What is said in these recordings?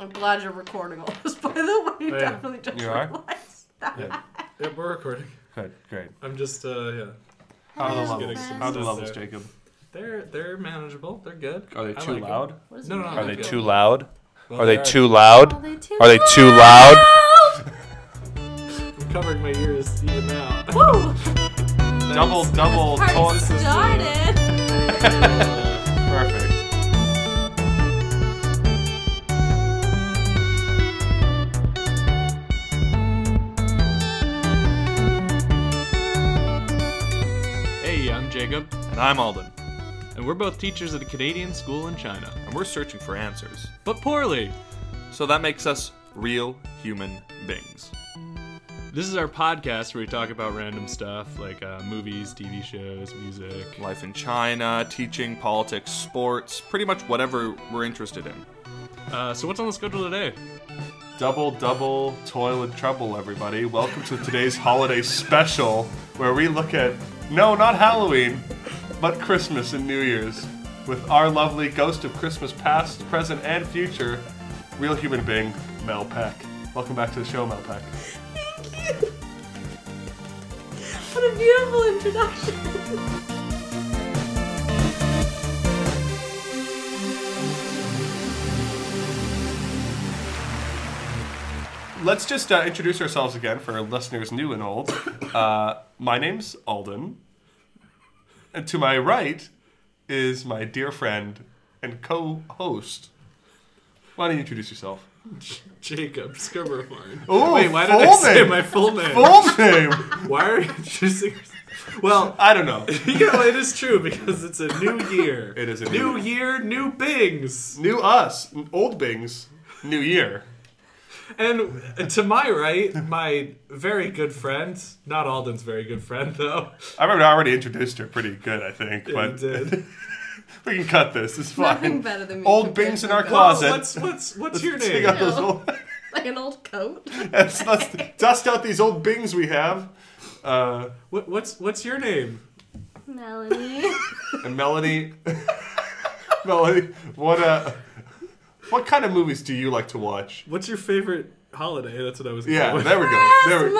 I'm glad you're recording all this, by the way. Yeah. Definitely just You are? realized that. Yeah. Yeah, we're recording. Good, great. I'm just, uh, yeah. How are the levels? How are the levels, there. Jacob? They're they're manageable. They're good. Are they too like 'em. loud? What No, no, no, Are they good. too loud? Well, Are they are. too loud? Are they too Are they too loud? I'm covering my ears even now. Woo! Double, double, Party tall. started. And I'm Alden, and we're both teachers at a Canadian school in China, and we're searching for answers. but poorly. So that makes us real human beings. This is our podcast where we talk about random stuff like uh, movies, TV shows, music. Life in China, teaching, politics, sports, pretty much whatever we're interested in. Uh, so, what's on the schedule today? Double, double, toil and trouble, everybody. Welcome to today's holiday special where we look at, no, not Halloween, but Christmas and New Year's with our lovely ghost of Christmas past, present, and future, real human being, Mel Peck. Welcome back to the show, Mel Peck. Thank you. What a beautiful introduction. Let's just uh, introduce ourselves again for listeners new and old. Uh, my name's Alden. And to my right is my dear friend and co host. Why don't you introduce yourself? Jacob Scoberhorn. Oh, Wait, why did I say name. my full name? Full name! Why are you introducing Well, I don't know. you know, it is true because it's a new year. It is a new new year, new Bings. New us, old Bings, new year. And to my right, my very good friend, not Alden's very good friend though. I remember I already introduced her pretty good, I think, Yeah, but you did. we can cut this. It's Nothing fine. better than me. Old compared Bings in our a ghost. Closet. what's what's what's your Take name? out those No. old- Like an old coat. let's, let's dust out these old Bings we have. Uh, What, what's what's your name? Melanie. And Melanie, Melanie, what uh, what kind of movies do you like to watch? What's your favorite holiday? That's what I was. Going Yeah, going with. there we go. There we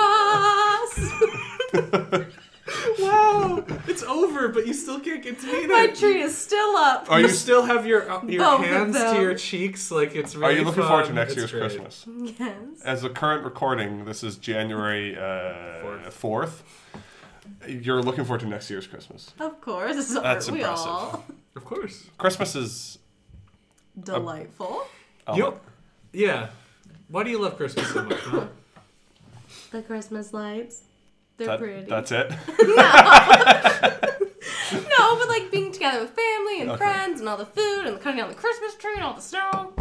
Christmas. Wow, it's over, but you still can't contain it. My tree is still up. Are you you still have your uh, your Both of hands to them. your cheeks like it's really are really you looking fun. forward to next It's year's great. Christmas? Yes. As the current recording, this is January uh, fourth. You're looking forward to next year's Christmas. Of course. That's aren't we impressive. all? Of course. Christmas is Delightful. oh, Yep. Yeah. Why do you love Christmas so much? Huh? The Christmas lights. They're that- pretty. That's it. No, no, but like being together with family and Okay. friends and all the food and cutting down the Christmas tree and all the snow.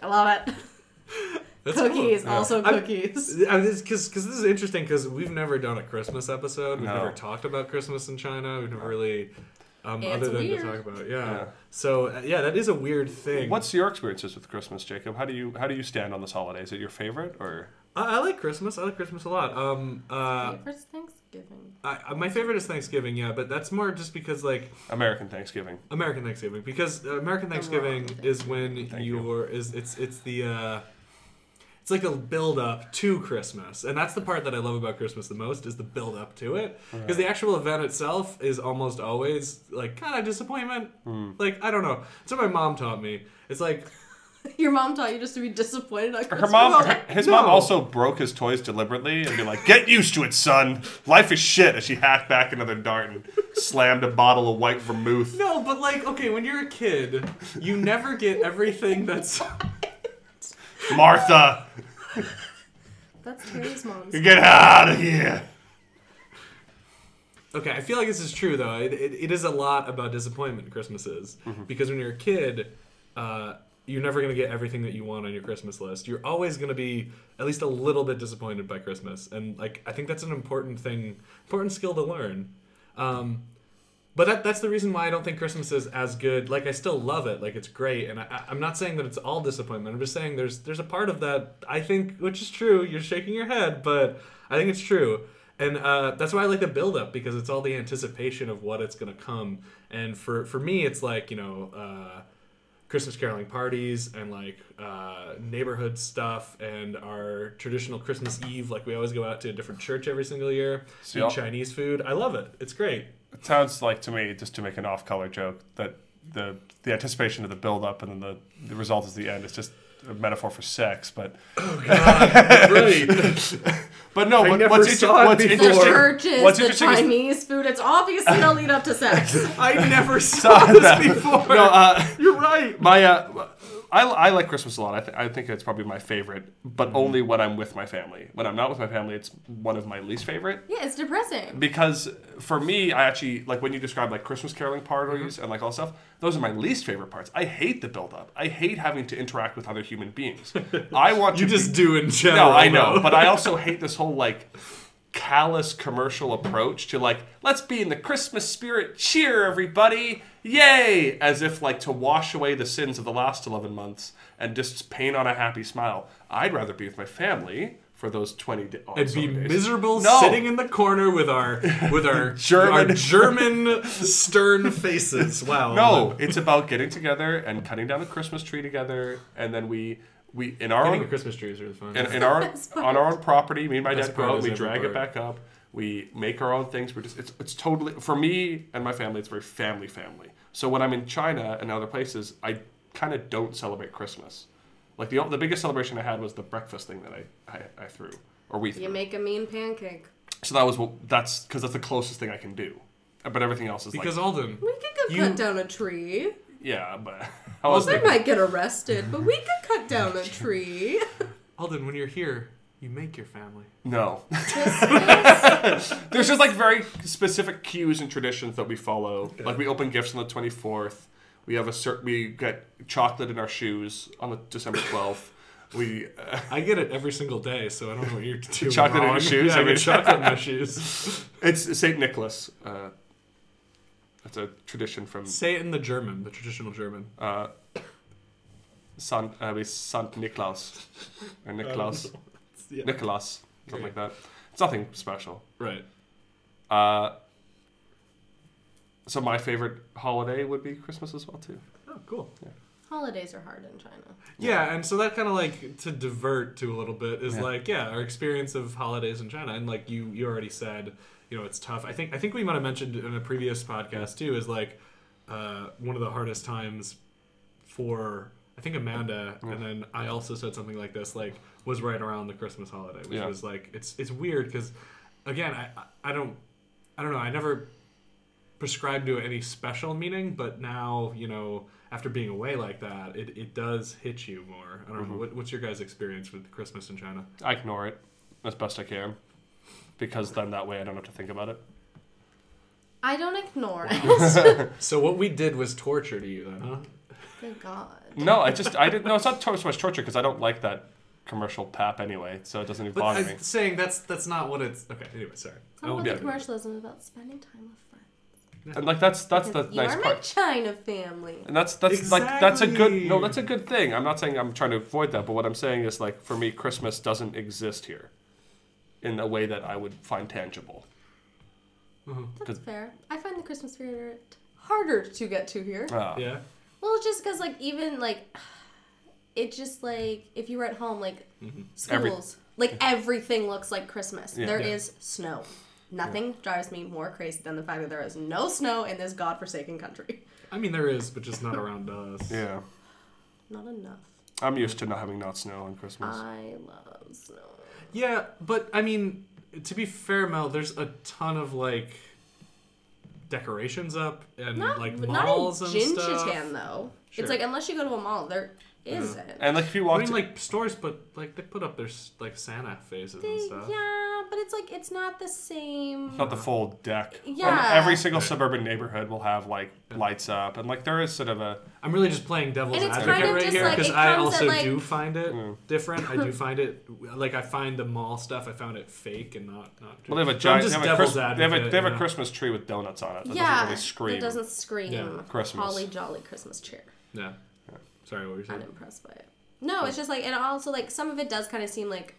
I love it. That's cool. cookies, Yeah. also I'm- cookies. Because because this is interesting because we've never done a Christmas episode. We've No. never talked about Christmas in China. We've never really, um, It's other than weird. to talk about yeah. Yeah. So uh, yeah, that is a weird thing. What's your experiences with Christmas, Jacob? How do you how do you stand on this holiday? Is it your favorite or I, I like Christmas. I like Christmas a lot. Um, uh, Favorite's Thanksgiving. I, I- my favorite is Thanksgiving. Yeah, but that's more just because like American Thanksgiving? American Thanksgiving because uh, American Thanksgiving wrong is when Thank you. you're is it's it's the uh it's like a build up to Christmas. And that's the part that I love about Christmas the most is the build up to it. Because the actual event itself is almost always like kind of disappointment. Hmm. Like I don't know. That's what my mom taught me. It's like Your mom taught you just to be disappointed at Her mom, No. his mom also broke his toys deliberately and be like, "Get used to it, son. Life is shit." As she hacked back another dart and slammed a bottle of white vermouth. no, but like okay, when you're a kid, you never get everything that's Martha, That's Terry's mom's. get out of here. Okay, I feel like this is true though. It, it, it is a lot about disappointment. Christmas is because when you're a kid, uh, you're never gonna get everything that you want on your Christmas list. You're always gonna be at least a little bit disappointed by Christmas, and like I think that's an important thing, important skill to learn. Um, but that, that's the reason why I don't think Christmas is as good. Like I still love it, like it's great, and I, I'm not saying that it's all disappointment. I'm just saying there's there's a part of that I think which is true. You're shaking your head, but I think it's true, and uh, that's why I like the build up because it's all the anticipation of what it's gonna come. And for for me, it's like you know. Uh, Christmas caroling parties and like uh, neighborhood stuff and our traditional Christmas Eve. Like we always go out to a different church every single year. Eat Chinese food. I love it. It's great. It sounds like to me, just to make an off-color joke, that the the anticipation of the build-up and then the the result is the end. It's just a metaphor for sex, but oh god, right. but no. What, what's, inter- saw it what's before. The interesting? churches, what's the interesting is- Chinese food. It's obviously gonna lead up to sex. I never saw this before. No, uh, You're right. my uh, I, I like Christmas a lot. I, th- I think it's probably my favorite, but Mm-hmm. only when I'm with my family. When I'm not with my family, it's one of my least favorite. yeah, it's depressing. because for me, I actually like when you describe like Christmas caroling parties Mm-hmm. and like all that stuff. Those are my least favorite parts. I hate the build up. I hate having to interact with other human beings. I want You to just be- do in general. no, I know, but I also hate this whole like callous commercial approach to like let's be in the Christmas spirit. Cheer, everybody! Yay! As if like to wash away the sins of the last eleven months and just paint on a happy smile. I'd rather be with my family for those twenty da- oh, and be days. miserable No. sitting in the corner with our with our German- our German stern faces. Wow. No, it's about getting together and cutting down a Christmas tree together, and then we we in our own Christmas tree is really fun. in, in our on our own property. Me and my Best dad go part out, we every drag it back up, we make our own things. We're just it's it's totally for me and my family. It's very family family. So when I'm in China and other places, I kind of don't celebrate Christmas. Like the the biggest celebration I had was the breakfast thing that I I, I threw or we threw. You make a mean pancake. so that was what that's because that's the closest thing I can do. But everything else is because like Alden, We could go You- cut down a tree. yeah, but I was I thinking, might get arrested, but we could cut down a tree. Alden, when you're here, you make your family. no. There's just like very specific cues and traditions that we follow. Like we open gifts on the 24th. We have a certain we get chocolate in our shoes on the December 12th. We uh, I get it every single day, so I don't know what you're doing. Chocolate in your shoes? Yeah, I I mean- get chocolate in my shoes. it's Saint Nicholas. Uh, that's a tradition from Say it in the German, the traditional German. uh, Sant uh, we Sant Niklaus or Niklaus Yeah. Nicholas something Okay. like that. It's nothing special. Right. Uh, so my favorite holiday would be Christmas as well too. Oh, cool. Holidays are hard in China. Yeah, and so that kind of like to divert to a little bit is Yeah. like yeah, our experience of holidays in China, and like you you already said, you know, it's tough. I think I think we might have mentioned in a previous podcast too is like uh, one of the hardest times for I think Amanda, and then I also said something like this, like was right around the Christmas holiday, which Yeah. was like it's it's weird because again I I- don't I don't know I never prescribed to any special meaning, but now you know after being away like that, it, it does hit you more. I don't know what, what's your guys' experience with Christmas in China. I ignore it as best I can because then that way I don't have to think about it. I don't ignore it. So what we did was torture to you then, huh? Good God. No, I just I didn't. No, it's not so much torture because I don't like that commercial pap anyway, so it doesn't even But bother I'm me. saying that's that's not what it's. Okay, anyway, sorry. Some Oh, of yeah. the commercialism is about spending time with friends. And like that's that's the you nice are my part. China family. And that's that's like that's a good Exactly. no, that's a good thing. I'm not saying I'm trying to avoid that, but what I'm saying is like for me, Christmas doesn't exist here in a way that I would find tangible. That's 'Cause- fair. I find the Christmas spirit harder to get to here. Ah, Yeah. Well, just because like even like it just like if you were at home like Every- schools like everything looks like Christmas. Yeah. There Yeah. is snow. Nothing drives me more crazy than the fact that there is no snow in this godforsaken country. I mean there is, but just not around us. Yeah, Not enough. I'm used to not having not snow on Christmas. I love snow. Yeah, but I mean, to be fair, Mel, there's a ton of like decorations up and Not, like but not in malls and stuff. Though. Sure. It's like unless you go to a mall, there isn't. and like if you I walk, mean, like stores, but like they put up their like Santa faces and stuff. yeah, but it's like it's not the same. not the full deck. Yeah. And Yeah. every single suburban neighborhood will have like lights up, and like there is sort of a I'm really just playing devil's And it's advocate kind of right just here because it I comes at, also like- do find it Mm. different. I do find it like I find the mall stuff. I found it fake and not not. well, they have a So giant. They have, a, devil's Christ- they have a, they have a? Christmas tree with donuts on it. That yeah, doesn't really scream. it doesn't scream Yeah. Christmas. holly jolly Christmas cheer. Yeah. Sorry, what were you saying? Unimpressed by it. No, it's oh. just like, and also like some of it does kind of seem like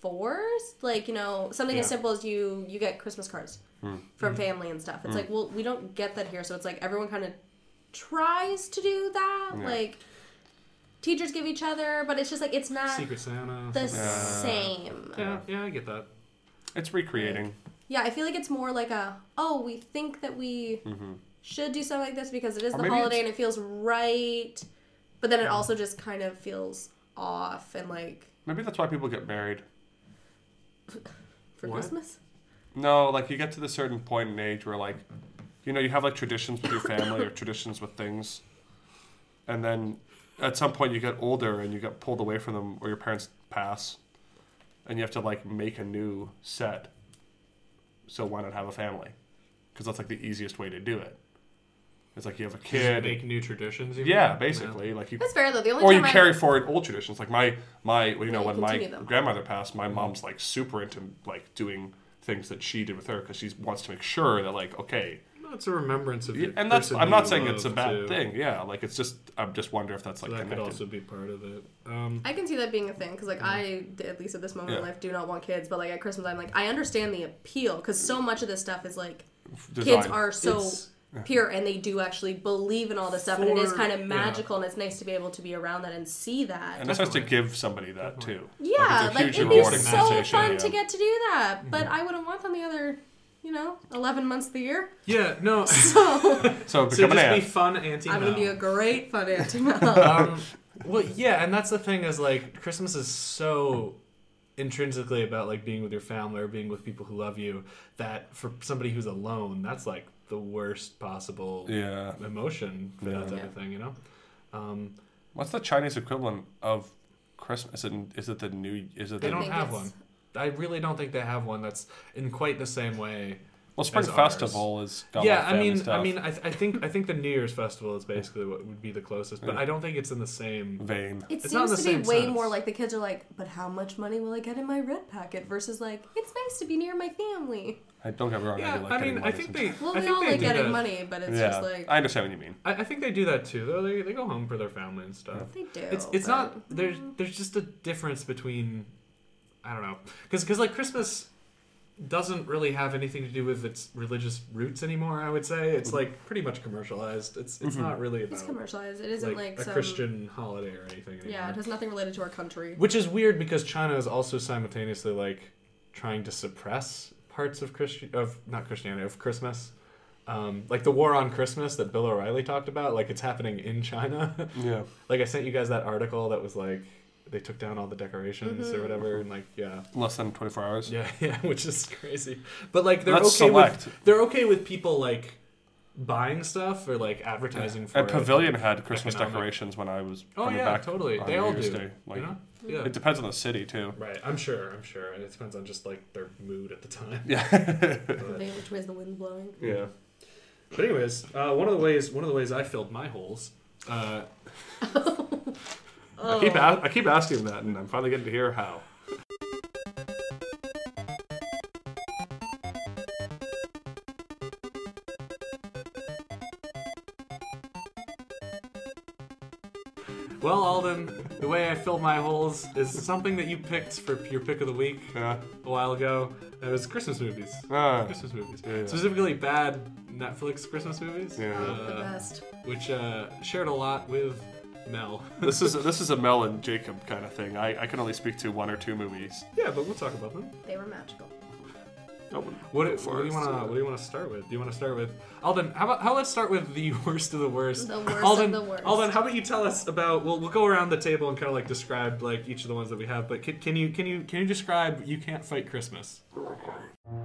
forced. Like you know, something as simple as you you get Christmas cards Hmm. from hmm. family and stuff. It's hmm. like, well, we don't get that here, so it's like everyone kind of tries to do that. Yeah. Like teachers give each other, but it's just like it's not Secret Santa. the something- same. yeah, yeah, I get that. It's recreating. Yeah, I feel like it's more like a oh, we think that we mm-hmm. Should do something like this because it is Or the holiday and it feels right, but then it also just kind of feels off and like Maybe that's why people get married. for What? Christmas. No, like you get to the certain point in age where like, you know, you have like traditions with your family or traditions with things, and then at some point you get older and you get pulled away from them or your parents pass, and you have to like make a new set. So why not have a family? Because that's like the easiest way to do it. It's like you have a Just kid. make new traditions. you mean? Yeah, basically, like you That's fair though. The only or you I- carry forward old traditions like my my well, you know you when my them. grandmother passed my mom's like super into like doing things that she did with her because she wants to make sure that like okay That's a remembrance of. yeah, the and that's i'm not saying it's a bad too. thing yeah like it's just i just wonder if that's So like that could also be part of it. Um, I can see that being a thing because, like, I at least at this moment in life do not want kids, but like at Christmas, I'm like, I understand the appeal because so much of this stuff is like kids are so It's- pure and they do actually believe in all this stuff, and it is kind of yeah. magical, and it's nice to be able to be around that and see that. and it's nice to give somebody that too yeah, it's a like, it'd be so fun yeah. to get to do that, but I wouldn't want them the other, you know, eleven months of the year. yeah, no. so So so become an just be fun anti. I'm gonna be a great fun auntie um, well, yeah, and that's the thing is like Christmas is so intrinsically about like being with your family or being with people who love you that for somebody who's alone, that's like the worst possible yeah emotion for that type Yeah. of thing, you know. Um, what's the chinese equivalent of christmas is it, is it the new is it they the, don't have one. I really don't think they have one that's in quite the same way. well spring as ours. festival is got yeah, I mean, stuff. I mean, I, th- I think I think the New Year's festival is basically what would be the closest, but Yeah. I don't think it's in the same. vein. It It's not in seems the to be way sense. more like the kids are like, but how much money will I get in my red packet versus like, it's nice to be near my family. I don't get me wrong I Yeah, do like I getting mean, I money think sometimes. they. Well, I we think all they like do getting that. money, but it's yeah just like i understand what you mean I, I think they do that too, though. They, they go home for their family and stuff. they do. It's it's but- not there's mm-hmm. there's just a difference between I don't know because because like Christmas doesn't really have anything to do with its religious roots anymore. I would say it's mm-hmm. like pretty much commercialized. It's it's mm-hmm. not really It's commercialized. It isn't like, like, a some. Christian holiday or anything anymore. Yeah, it has nothing related to our country. Which is weird because China is also simultaneously like trying to suppress parts of Christian of not Christianity of Christmas. Um, like the war on Christmas that Bill O'Reilly talked about, like it's happening in China. yeah like I sent you guys that article that was like they took down all the decorations Mm-hmm. or whatever, and like yeah, less than 24 hours yeah, yeah, which is crazy. But like they're That's okay select. with they're okay with people like buying stuff or like advertising for And it. Pavilion had Christmas Economic. decorations when I was Oh coming yeah, back totally. on They New all Year's do. Day. Like, you know? Yeah. It depends on the city too. Right, I'm sure. I'm sure, and it depends on just like their mood at the time. Yeah. Depending on which way's the wind blowing. Yeah. But anyways, uh, one of the ways one of the ways I filled my holes. Uh, I keep a- I keep asking that, and I'm finally getting to hear how. Well, Alden, the way I filled my holes is something that you picked for your pick of the week Yeah. a while ago. It was Christmas movies. Ah. Christmas movies. Yeah, yeah. Specifically, bad Netflix Christmas movies. Yeah. The Uh, best. which uh, shared a lot with Mel. This is this is a Mel and Jacob kind of thing. I, I can only speak to one or two movies. yeah, but we'll talk about them. They were magical. Oh, What, what do you want to What do you want to start with? Do you want to start with Alden? How about how let's start with the worst of the worst. The worst of Alden, the worst. Alden, how about you tell us about? We'll, we'll go around the table and kind of like describe like each of the ones that we have. But can, can you can you can you describe You Can't Fight Christmas?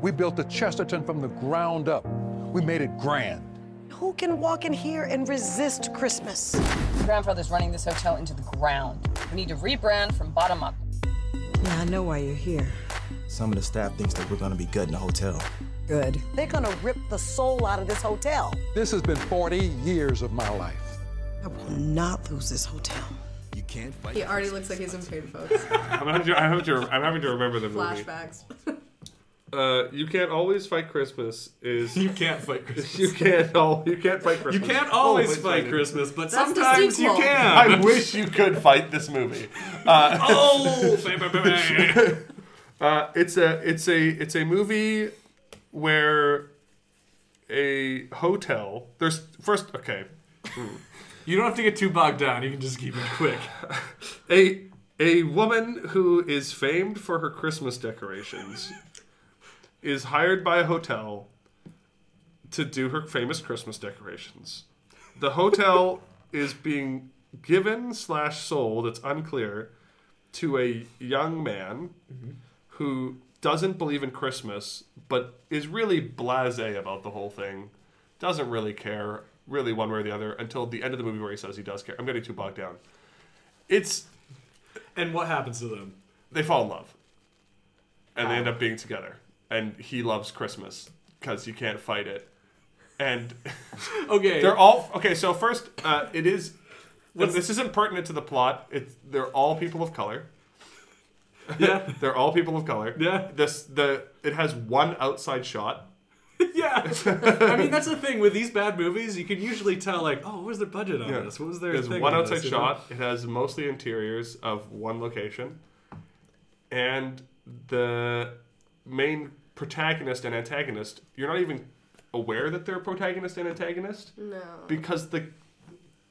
We built the Chesterton from the ground up. We made it grand. Who can walk in here and resist Christmas? grandfather's running this hotel into the ground. We need to rebrand from bottom up. Yeah, I know why you're here. Some of the staff thinks that we're gonna be gutting the hotel. Good. They're gonna rip the soul out of this hotel. This has been 40 years of my life. I will not lose this hotel. You can't fight. He already looks like he's in pain, folks. I'm having to, I'm having to, I'm having to remember the movie. Flashbacks. Uh, you can't always fight Christmas. Is You can't fight Christmas. you can't all you can't fight Christmas. You can't always Always fight fight Christmas, but That's sometimes you can. I wish you could fight this movie. Uh, oh, Uh, it's a it's a it's a movie where a hotel. There's first okay. You don't have to get too bogged down. You can just keep it quick. A a woman who is famed for her Christmas decorations is hired by a hotel to do her famous Christmas decorations. The hotel is being given slash sold, it's unclear, to a young man who doesn't believe in Christmas, but is really blasé about the whole thing. Doesn't really care, really one way or the other, until the end of the movie where he says he does care. I'm getting too bogged down. It's And what happens to them? they fall in love and they end up being together and he loves christmas because you can't fight it and Okay. they're all okay so first uh, it is this isn't pertinent to the plot it's they're all people of color yeah. they're all people of color Yeah. this the it has one outside shot Yeah. I mean, that's the thing with these bad movies. You can usually tell, like, oh, what was their budget on Yeah. this? What was their There's thing one on outside this, you know? shot. It has mostly interiors of one location, and the main protagonist and antagonist. You're not even aware that they're protagonist and antagonist No. because the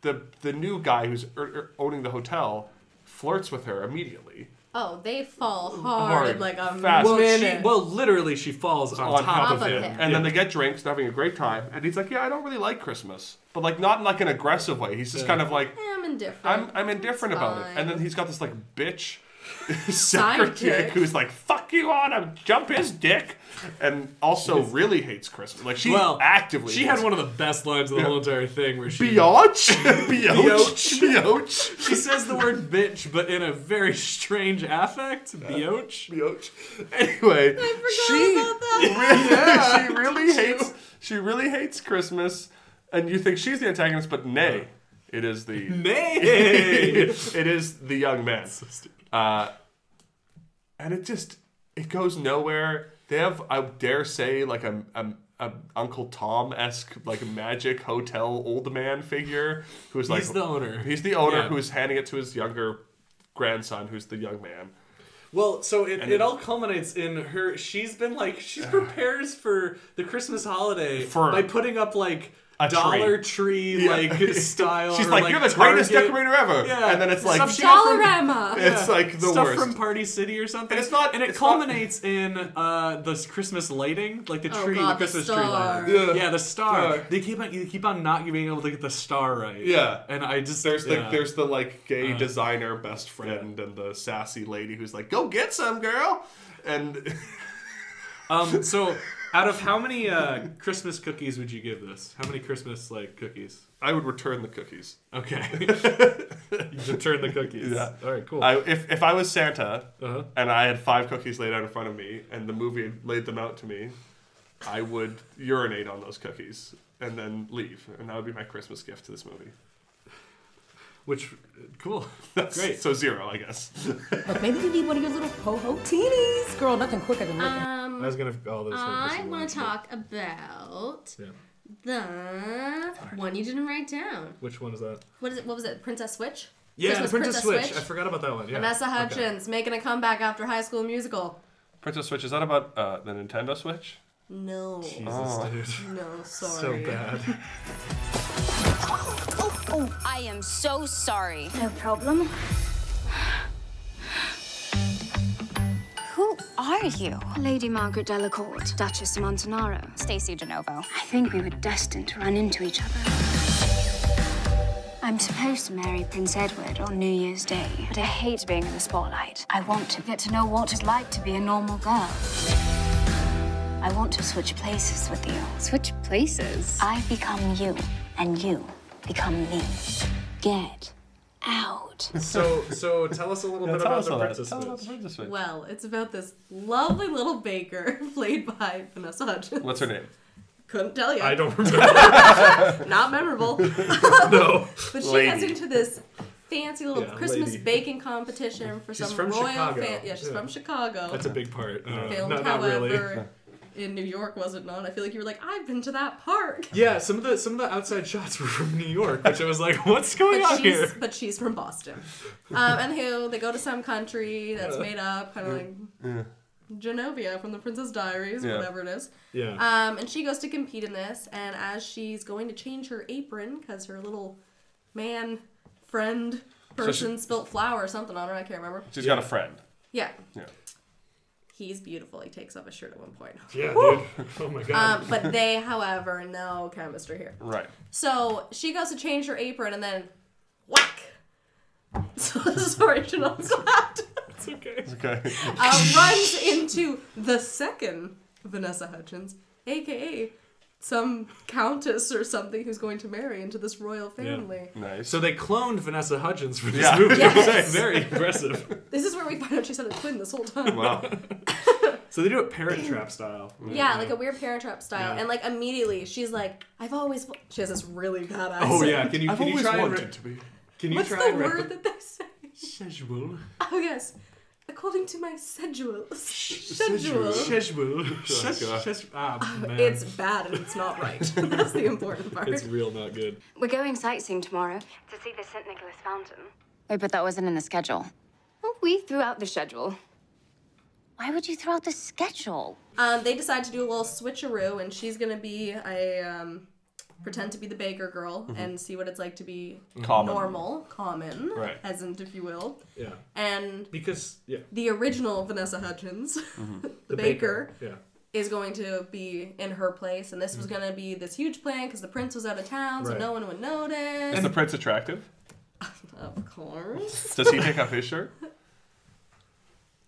the the new guy who's er, er, owning the hotel flirts with her immediately. Oh, they fall hard, Hard, like a fast. Well, she, well, literally, she falls on, on top, top of of him. him. And then they get drinks, they're having a great time, and he's like, "Yeah, I don't really like Christmas," but like not in like an aggressive way. He's just Yeah. kind of like, Eh, I'm indifferent. I'm I'm indifferent It's about it. And then he's got this like bitch secretary Sidekick. who's like, "Fuck you on him, jump his dick," and also really hates Christmas. Like she Well, actively. She had one of the best lines of the whole entire thing where she biatch, biatch, biatch, she says the word bitch, but in a very strange affect. Uh, Biotch. biatch. Anyway, she about that. yeah, she really hates. She really hates Christmas, and you think she's the antagonist, but nay, it is the Nay. it is the young man. Uh, and it just it goes nowhere. They have, I dare say, like a, a, a Uncle Tom esque like magic hotel old man figure who's like He's the owner. He's the owner Yeah. who's handing it to his younger grandson, who's the young man. Well, so it, it all culminates in her. She's been like she prepares for the Christmas holiday For by putting up like a Dollar Tree, like style. She's or, like, "You're the greatest Target." decorator ever," Yeah, and then it's like, Stuff she from- Dollarama. it's like the stuff worst. from Party City or something. And it's not- and it it's not- culminates in uh, the Christmas lighting, like the Oh, tree, God, the the Christmas tree lighting. Yeah. Yeah, the star. Star. They keep on, you keep on not being able to get the star right. Yeah. and I just There's the yeah. There's the like gay designer best friend and the sassy lady who's like, "Go get some, girl," and um. So, out of how many uh, Christmas cookies would you give this? How many Christmas like cookies? I would return the cookies. Okay, you return the cookies. Yeah. All right. Cool. I, if if I was Santa Uh-huh. and I had five cookies laid out in front of me and the movie laid them out to me, I would urinate on those cookies and then leave, and that would be my Christmas gift to this movie. Which cool. That's Great. So zero, I guess. Look, maybe you need one of your little ho-ho teenies. Girl, nothing quicker than looking. Um, I was gonna call this. I want to talk about Yeah. the one you didn't write down. Which one is that? What is it? What was it? Princess Switch. Yeah, Christmas Princess, Switch. Switch. I forgot about that one. Yeah. Vanessa Okay. Hudgens making a comeback after High School Musical. Princess Switch is that about uh, the Nintendo Switch? No, Jesus, dude. no, sorry. So bad. Oh, oh, I am so sorry. No problem. Who are you? Lady Margaret Delacourt, Duchess of Montenaro. Stacy DeNovo. I think we were destined to run into each other. I'm supposed to marry Prince Edward on New Year's Day, but I hate being in the spotlight. I want to get to know what it's like to be a normal girl. I want to switch places with you. Switch places. I become you, and you become me. Get out. So, so tell us a little bit about the all. Princess Tell about Switch. the Princess Switch. Well, it's about this lovely little baker played by Vanessa Hudgens. What's her name? Couldn't tell you. I don't remember. Not memorable. no. But she Lady. gets into this fancy little Yeah, Christmas lady. baking competition for She's some from royal Chicago. fan- Yeah, she's Yeah. from Chicago. That's a big part. Uh, Filmed, not, not however, really. In New York, was it not? I feel like you were like, I've been to that park. Yeah, some of the some of the outside shots were from New York, which I was like, what's going But on she's, here? but she's from Boston. Um, and who they go to some country that's made up, kind of like Genovia from the Princess Diaries, Yeah. whatever it is. Yeah. Um, and she goes to compete in this, and as she's going to change her apron, because her little man, friend, So person spilt flour or something on her. I can't remember. She's got a friend. Yeah. Yeah. He's beautiful. He takes off his shirt at one point. Yeah, dude. Oh my god. Um, but they, however, no chemistry here. Right. So she goes to change her apron and then whack. So this is original. Janelle slapped. it's okay. Okay. Uh, runs into the second Vanessa Hudgens, aka some countess or something who's going to marry into this royal family. nice. So they cloned Vanessa Hudgens for this Yeah. movie. Yes. Very impressive. This is where we find out she's had a twin this whole time. wow. So they do it Parent Trap style. Yeah, like a weird Parent Trap style, Yeah. and like immediately she's like, "I've always." She has this really bad accent. Oh yeah, can you I've can you always try and wanted re- to be. can you What's try the and re- word that they say? Schedule. Oh yes, according to my schedule. Schedule. Schedule. Schedule. Ah, man. It's bad and it's not right. That's the important part. It's real not good. We're going sightseeing tomorrow to see the St. Nicholas Fountain. Wait, but that wasn't in the schedule. Well, we threw out the schedule. Why would you throw out the schedule? Um, they decide to do a little switcheroo, and she's gonna be a um, pretend to be the baker girl and see what it's like to be Common. normal, common, Right. peasant, if you will. Yeah. And Because yeah. the original Vanessa Hudgens, the, baker, Yeah. is going to be in her place, and this was gonna be this huge plan because the prince was out of town, so Right. no one would notice. Is the prince attractive? of course, Does he take off his shirt?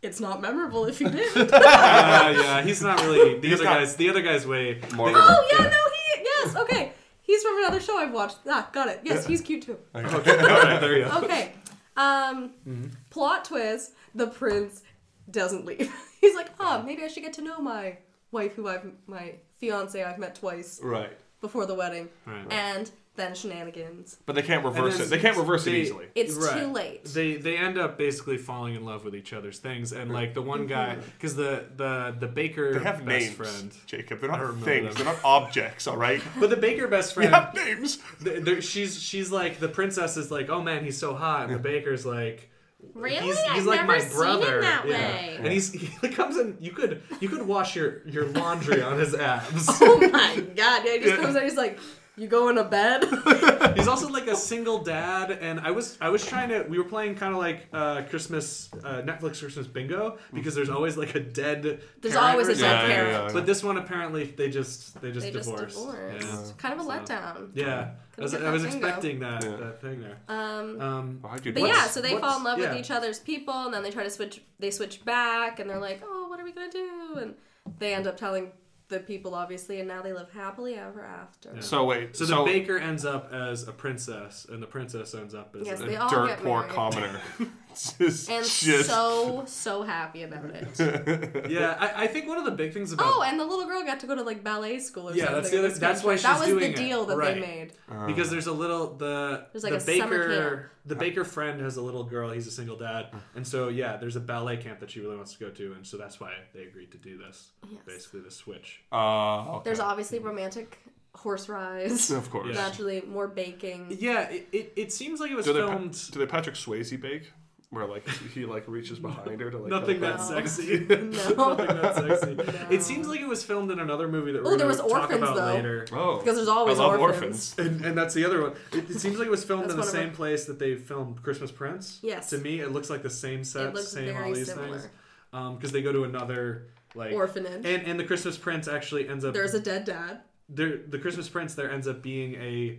it's not memorable if you did. Uh, yeah, he's not really the He's other not- guys. The other guy's way More they- oh yeah, no, he yes, okay. He's from another show I've watched. Ah, got it. Yes, he's cute too. All right, there you go. Okay. Um, Mm-hmm. plot twist: the prince doesn't leave. He's like, ah, maybe I should get to know my wife, who I've my fiance I've met twice Right. before the wedding, Right. and then shenanigans. But they can't reverse it. They can't reverse they- it easily. It's Right. too late. They they end up basically falling in love with each other's things, and like the one guy, mm-hmm. because the the the baker They have best names, friend, Jacob. They're not remember things. them. They're not objects. All right. but the baker best We friend, have names. th- there- she's she's like the princess is like, oh man, he's so hot, and the baker's like. Really? He's, I've like never my seen him brother, that yeah. way. and he's he comes in. You could you could wash your your laundry on his abs. Oh my god! Yeah, he just comes out. He's like, "You going to bed?" He's also like a single dad, and I was I was trying to. We were playing kind of like uh, Christmas uh, Netflix Christmas bingo because there's always like a dead. There's parent always a dead something. parent. Yeah, yeah, yeah. But this one apparently they just they just they just divorced. divorced. Kind of a letdown. Yeah, yeah. I was, I was that expecting that Yeah. that thing there. Um, Um, Why'd you But yeah, so they fall in love yeah. with each other's people, and then they try to switch. They switch back, and they're like, "Oh, what are we gonna do?" And they end up telling the people, obviously, and now they live happily ever after. So wait. so So, the baker ends up as a princess, and the princess ends up as Yes, a, they all dirt poor commoner. It's And just- so so happy about it. yeah. I, I think one of the big things about oh, and the little girl got to go to like ballet school or something. Yeah, that's the other- in this that's why country. That was doing the it. deal that Right. they made. because there's a little the There's like the a baker the baker friend has a little girl he's a single dad and so yeah there's a ballet camp that she really wants to go to and so that's why they agreed to do this Yes. basically the switch Uh, okay. There's obviously romantic horse rides. Of course. Naturally, more baking. yeah it, it, it seems like it was Do they, pa- filmed do they Patrick Swayze bake? Where like he like reaches behind her to like nothing help that her? sexy No. nothing that sexy it seems like it was filmed in another movie that oh, we're Oh, there gonna was talk orphans, about though. later Oh, Because there's always I love orphans. and, and that's the other one. It, it seems like it was filmed in the same our- place that they filmed Christmas Prince. Yes. To me, it looks like the same set, looks same all these similar. things. Um, because they go to another like Orphanage. and and the Christmas Prince actually ends up There's a dead dad. there. The Christmas Prince there ends up being a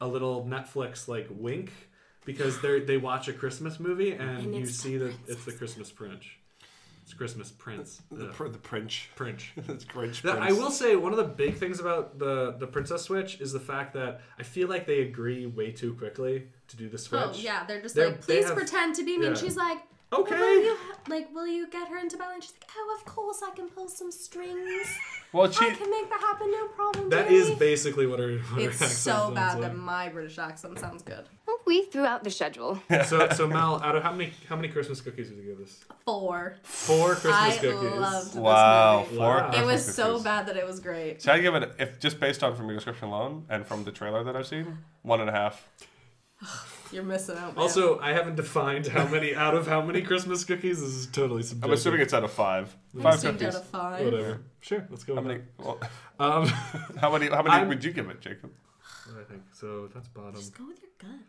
a little Netflix like wink because they they watch a Christmas movie and, And you see that it's the Christmas Prince. It's Christmas Prince. The, Ugh. pr- the Prince. Prince. That's Grinch. That- I will say one of the big things about the the Princess Switch is the fact that I feel like they agree way too quickly to do the oh, switch. Oh yeah, they're just They're- like, please have- pretend to be me. And she's like, Okay. Will you, like, will you get her into ballet? And she's like, oh, of course, I can pull some strings. Well, she I can make that happen, no problem. That dearie." is basically what her. What her It's accent so bad like. that my British accent sounds good. Well, we threw out the schedule. So so Mel, out of how many how many Christmas cookies would you give this? Four. Four Christmas I cookies. loved Wow, this movie. four Wow. It Christmas was so bad that it was great. So I give it, if just based on from your description alone and from the trailer that I've seen, one and a half. You're missing out. Man. Also, I haven't defined how many out of how many Christmas cookies. This is totally subjective. I'm assuming it's out of five. I'm Five assumed cookies. out of five. whatever. Sure, let's go. How many? Well. Um, how many? How many I'm- would you give it, Jacob? I think so. That's bottom. Just go with your gut.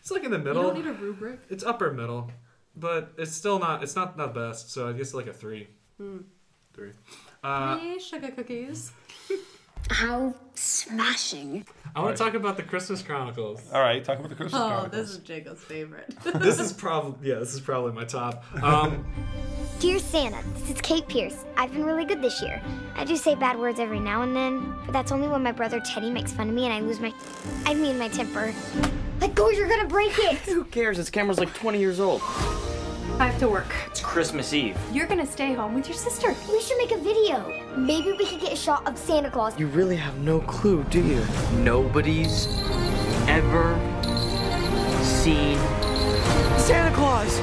It's like in the middle. You don't need a rubric. It's upper middle, but it's still not. It's not the best. So I guess like a three. Hmm. Three. Uh, Hey, sugar cookies. How smashing. I want to talk about the Christmas Chronicles. All right, talk about the Christmas Chronicles. Oh, Chronicles. this is Jacob's favorite. this is probably yeah. This is probably my top. Um, Dear Santa, this is Kate Pierce. I've been really good this year. I do say bad words every now and then, but that's only when my brother Teddy makes fun of me and I lose my. I mean, my temper. Let go, you're gonna break it! Who cares? This camera's like 20 years old. I have to work. It's Christmas Eve. You're gonna stay home with your sister. We should make a video. Maybe we could get a shot of Santa Claus. You really have no clue, do you? Nobody's ever seen Santa Claus.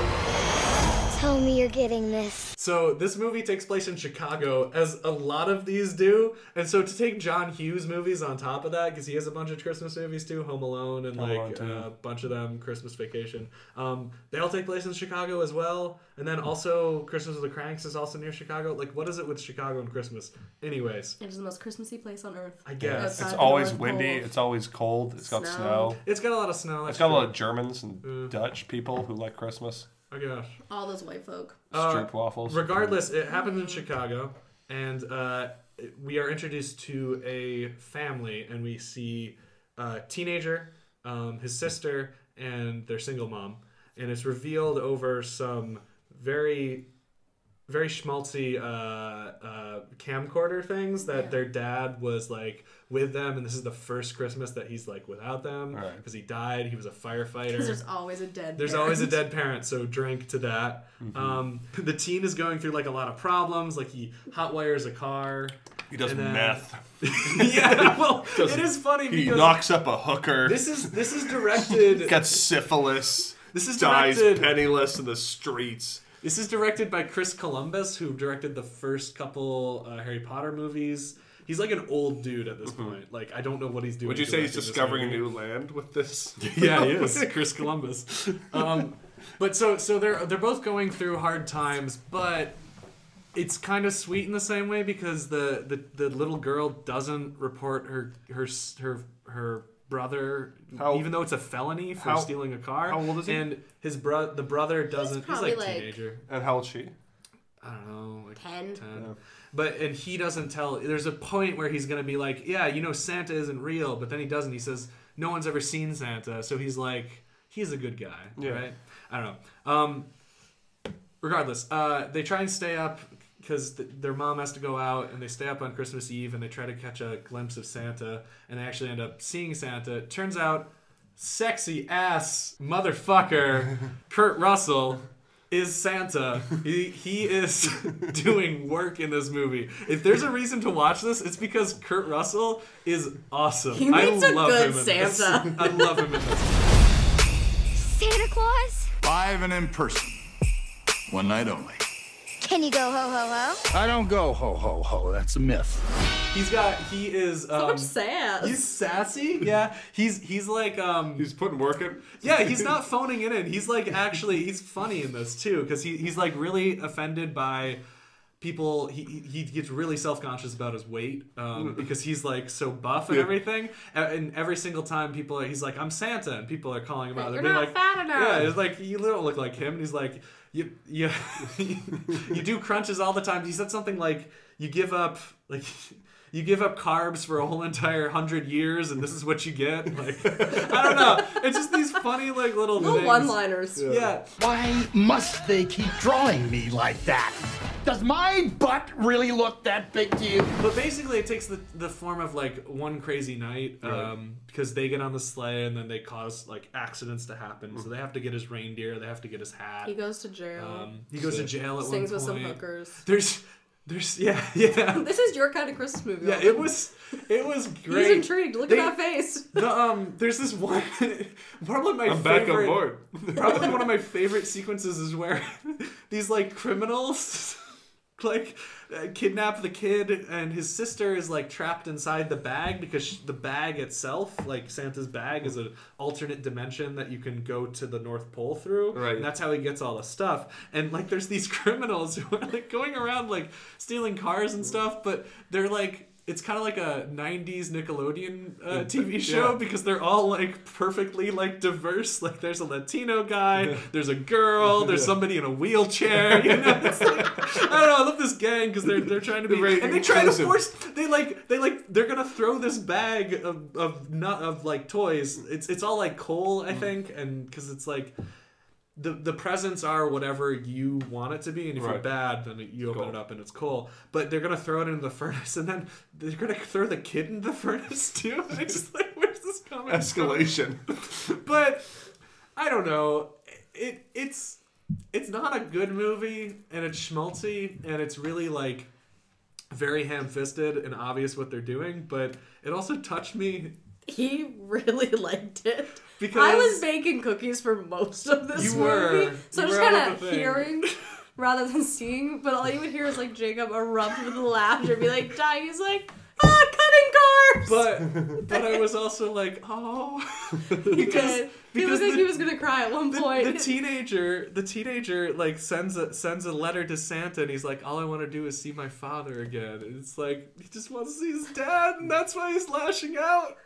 Tell me you're getting this. So this movie takes place in Chicago, as a lot of these do, and so to take John Hughes movies on top of that, because he has a bunch of Christmas movies too, Home Alone and Home like Alone, too. a bunch of them, Christmas Vacation. Um, they all take place in Chicago as well, and then also Christmas with the Cranks is also near Chicago. Like, what is it with Chicago and Christmas? Anyways, It is the most Christmassy place on earth. I guess It's always windy. Pole. It's always cold. It's got Snow. snow. it's got a lot of snow. It's that's got a lot of Germans and Dutch people who like Christmas. Oh gosh. All those white folk. Uh, Stroop waffles. Regardless, it happened in Chicago, and uh, we are introduced to a family, and we see a teenager, um, his sister, and their single mom, and it's revealed over some very very schmaltzy uh, uh, camcorder things that their dad was like with them, and this is the first Christmas that he's like without them Right. because he died. He was a firefighter. There's always a dead. There's parent. always a dead parent, so drink to that. Mm-hmm. Um, the teen is going through like a lot of problems. Like he hot wires a car. He does then- meth. yeah, well, it is funny He because knocks up a hooker. this is this is directed. Got syphilis. This is directed, dies penniless in the streets. This is directed by Chris Columbus, who directed the first couple uh, Harry Potter movies. He's like an old dude at this point. Like I don't know what he's doing. Would you say he's discovering a new land with this? yeah, he is Chris Columbus. Um, but so so they're they're both going through hard times, but it's kind of sweet in the same way because the, the, the little girl doesn't report her her her her brother, How- even though it's a felony for how- stealing a car. how old is he? And his bro the brother doesn't. He's, probably like like- teenager. And how old she? I don't know, like 10. 10. But and he doesn't tell. There's a point where he's gonna be like, yeah, you know, Santa isn't real. But then he doesn't. He says no one's ever seen Santa, so he's like, he's a good guy, Yeah. right? I don't know. Um, regardless, uh, they try and stay up because th- their mom has to go out, and they stay up on Christmas Eve, and they try to catch a glimpse of Santa, and they actually end up seeing Santa. Turns out, sexy ass motherfucker Kurt Russell is Santa. He he is doing work in this movie. If there's a reason to watch this, it's because Kurt Russell is awesome. He makes I a love good him this. Santa. I love him in this. Santa Claus? Live and in person. One night only. Can you go ho ho ho? I don't go ho ho ho. That's a myth. He's got he is um, much sass. He's sassy. Yeah. He's he's like um He's putting work in. yeah, he's not phoning in it in. He's like actually he's funny in this too because he, he's like really offended by people. He he he gets really self conscious about his weight um, because he's like so buff and Yeah. everything. And, and every single time people are, he's like I'm Santa and people are calling him out. You're They're not like fat enough. yeah, it's like you don't look like him. And he's like you you you do crunches all the time. You said something like you give up like. You give up carbs for a whole entire hundred years, and this is what you get. Like, I don't know. It's just these funny, like little Little things. one-liners. Yeah. Why must they keep drawing me like that? Does my butt really look that big to you? But basically, it takes the, the form of like one crazy night um, because they get on the sleigh and then they cause like accidents to happen. So they have to get his reindeer, they have to get his hat. He goes to jail. Um, he goes to jail at Sings one with some hookers. There's, there's, yeah, yeah, This is your kind of Christmas movie. yeah. It was, it was great. He's intrigued. Look They- at that face. The um, there's this one, probably my I'm back on board. probably one of my favorite sequences is where these like criminals like uh, kidnap the kid and his sister is like trapped inside the bag because sh- the bag itself like santa's bag is an alternate dimension that you can go to the north pole through Right. and that's how he gets all the stuff and like there's these criminals who are like going around like stealing cars and stuff but they're like it's kind of like a 90s nickelodeon uh, tv show Yeah. because they're all like perfectly like diverse like there's a latino guy there's a girl there's Yeah. somebody in a wheelchair you know it's like i don't know i love this gang because they're they're trying to be and they try to force they like they like they're gonna throw this bag of of not of like toys it's it's all like coal Mm. i think and because it's like the the presents are whatever you want it to be, and if you're bad, then you open Cool. it up and it's cool. But they're gonna throw it into the furnace, and then they're gonna throw the kid in the furnace too. I just like, where's this coming? from? Escalation. but I don't know. It it's it's not a good movie, and it's schmaltzy, and it's really like very ham-fisted and obvious what they're doing. But it also touched me He really liked it. Because- I was baking cookies for most of this You movie, were. so I'm just kind of the hearing rather than seeing. But all you would hear is like Jacob erupt with laughter, be like, "Die!" He's like, "Ah, cutting carbs." But but I was also like, oh, because. He because looked like he was gonna cry at one the, point. the teenager the teenager like sends a sends a letter to Santa and he's like all I want to do is see my father again and it's like he just wants to see his dad and that's why he's lashing out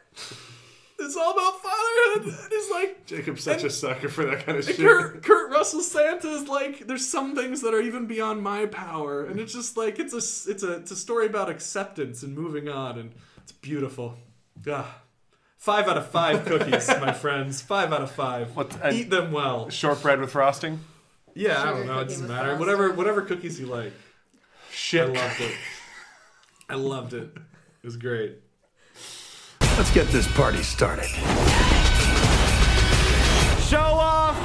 it's all about fatherhood and he's like Jacob's such a sucker for that kind of shit. Kurt, Kurt Russell Santa is like there's some things that are even beyond my power and it's just like it's a it's a it's a story about acceptance and moving on and it's beautiful ah. Five out of five cookies, my friends. Five out of five. and- Eat them well. Shortbread with frosting. Yeah, I don't know. It doesn't matter. frosting. Whatever, whatever cookies you like. Shit. I loved it. I loved it. It was great. Let's get this party started. Show off.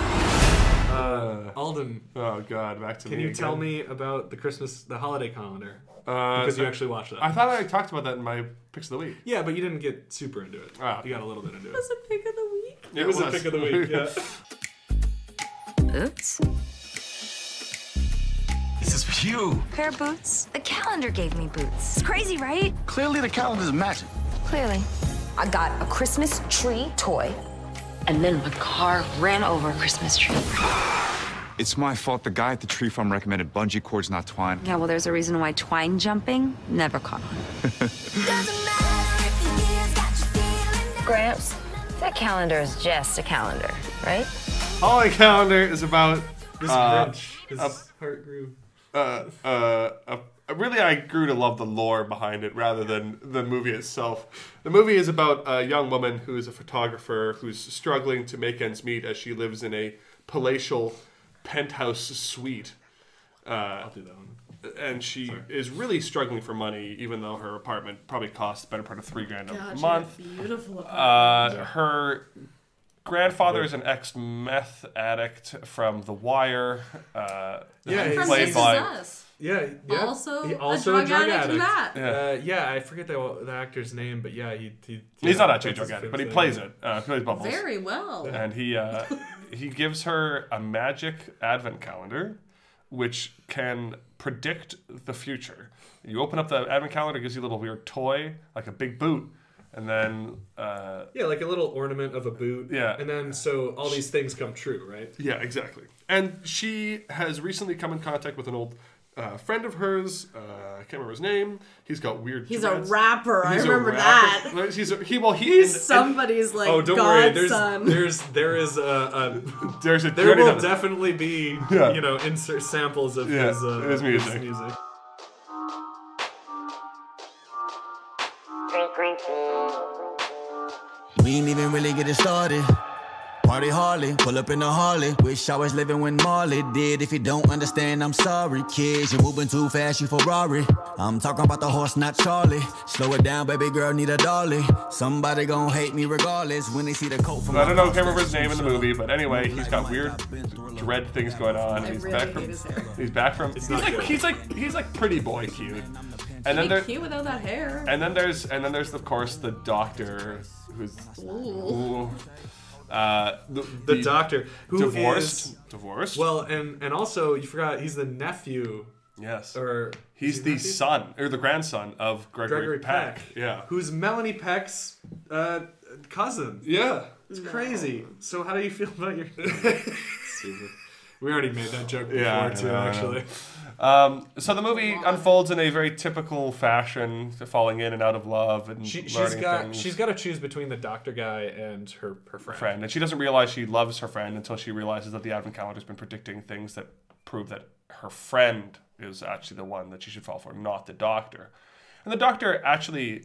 Uh, Alden, Oh God, back to me. can me you tell me about the Christmas, the holiday calendar? Uh, because you I- actually watched that. I thought I talked about that in my picks of the week. yeah, but you didn't get super into it. Oh. You got a little bit into it. was a pick of the week. It was a pick of the week. Yeah. Oops. This is for you. Pair of boots. The calendar gave me boots. It's crazy, right? Clearly, the calendar's magic. Clearly. I got a Christmas tree toy, and then my car ran over a Christmas tree. It's my fault the guy at the tree farm recommended bungee cords, not twine. Yeah, well, there's a reason why twine jumping never caught on. Gramps, that calendar is just a calendar, right? Holiday calendar is about This uh, Grinch, his a- heart grew. uh, uh, uh, really, I grew to love the lore behind it rather than the movie itself. The movie is about a young woman who is a photographer who's struggling to make ends meet as she lives in a palatial penthouse suite. Uh, I'll do that one. and she is really struggling for money, even though her apartment probably costs the better part of three grand a God, she month. had a beautiful. Uh, apartment. her grandfather is an ex meth addict from The Wire. Uh, Yeah, From played by Us. Yeah, yeah. Also He- a also a drug drug, addict addict. that. Yeah. Uh, yeah, I forget the, the actor's name, but yeah, he. he he's yeah, not actually a that's drug addict, but he plays it. Uh, plays Bubbles. Very well. and he uh, he gives her a magic advent calendar, which can predict the future. You open up the advent calendar, it gives you a little weird toy, like a big boot, and then uh, Yeah, like a little ornament of a boot. Yeah. And then so all these things come true, right? yeah, exactly. And she has recently come in contact with an old. Uh, friend of hers, uh, I can't remember his name. He's got weird. He's a rapper. I He's a remember rapper. that. He's a, he. Well, he. He's and- somebody's like oh, don't worry. There's there's there is a, a There's a there will that- definitely be Yeah. you know insert samples of Yeah, his uh, his music. music. We ain't even really get it started. Party Harley, pull up in the Harley. Wish I was living when Marley did. If you don't understand, I'm sorry, kids. You're moving too fast, you Ferrari. I'm talking about the horse, not Charlie. Slow it down, baby girl, need a dolly. Somebody gon' hate me regardless when they see the coat from I don't know, my can't remember his name in the movie, but anyway, he's got weird dread things going on. He's really back from he's back from he's not like he's like he's like pretty boy cute. And then Be there cute without that hair. and then there's and then there's of course the doctor who's Ooh. ooh, uh, the, The doctor who divorced is- divorced. well, and and also you forgot he's the nephew yes, or he's he the nephew? son or the grandson of Gregory, Gregory Peck. Peck. Yeah, who's Melanie Peck's uh, cousin. yeah. It's crazy. So how do you feel about your? We already made that joke before Yeah, too, know, I know. actually. Um, so the movie unfolds in a very typical fashion, falling in and out of love and She, she's learning got things. she's got to choose between the doctor guy and her her friend. friend, and she doesn't realize she loves her friend until she realizes that the advent calendar's been predicting things that prove that her friend is actually the one that she should fall for, not the doctor. And the doctor actually,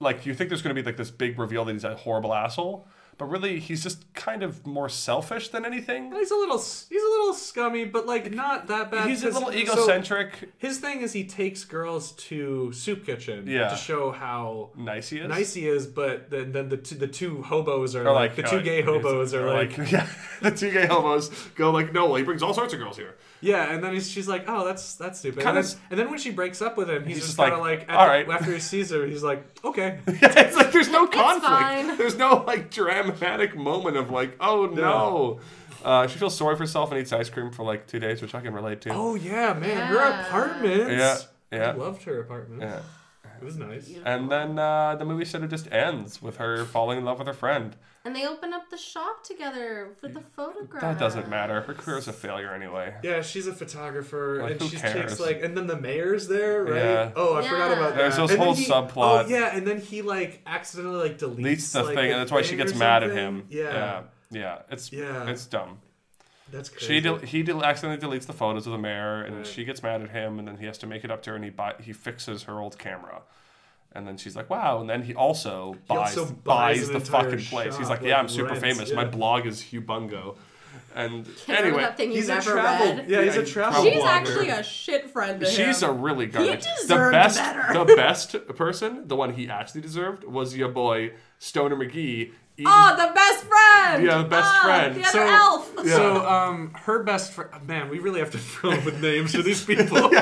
like, you think there's going to be like this big reveal that he's a horrible asshole, but really he's just kind of more selfish than anything. He's a little he's a little scummy, but like not that bad. He's a little so egocentric. his thing is he takes girls to soup kitchen Yeah. to show how nice he is. Nice he is, but then, then the two, the two hobos are Or like, the two gay hobos are or like, yeah, the two gay hobos go like, no, well, he brings all sorts of girls here. Yeah, and then he's, she's like, oh, that's that's stupid. Kinda and, s- then, and then when she breaks up with him, he's, He's just just kind of like, like, at "All the- right." after he sees her, he's like, okay, it's like there's no conflict. fine. There's no like dramatic moment of like, oh no. Uh, she feels sorry for herself and eats ice cream for like two days, which I can relate to. oh yeah, man, her apartment. Yeah, yeah. I loved her apartment. Yeah. It was nice. And then uh, the movie sort of just ends with her falling in love with her friend. And they open up the shop together with the photograph. That doesn't matter. Her career's a failure anyway. Yeah, she's a photographer, Like, and who she cares? takes like, and then the mayor's there, right? Yeah. Oh, I forgot about that. There's this And then whole he- subplot. Oh yeah, and then he like accidentally like deletes Leads the like, thing, and that's why she thing gets or mad at something. him. Yeah. yeah, yeah. It's Yeah. it's dumb. That's crazy. She del- he del- accidentally deletes the photos of the mayor, and Right. she gets mad at him, and then he has to make it up to her, and he buy- he fixes her old camera. And then she's like, "Wow!" And then he also He buys also buys, buys the fucking place. He's shop, like, "Yeah, like, I'm super rents, famous. My blog is Hubungo." And anyway, that thing he's a travel- read? yeah, he's a Yeah, travel She's blogger. actually a shit friend to She's a really garbage. the deserved best, better. the best person, the one he actually deserved, was your boy Stoner McGee. Eating- Oh, the best friend! Yeah, the best Ah, friend. The other So- elf. So, um, her best friend. Man, we really have to fill up with names for these people.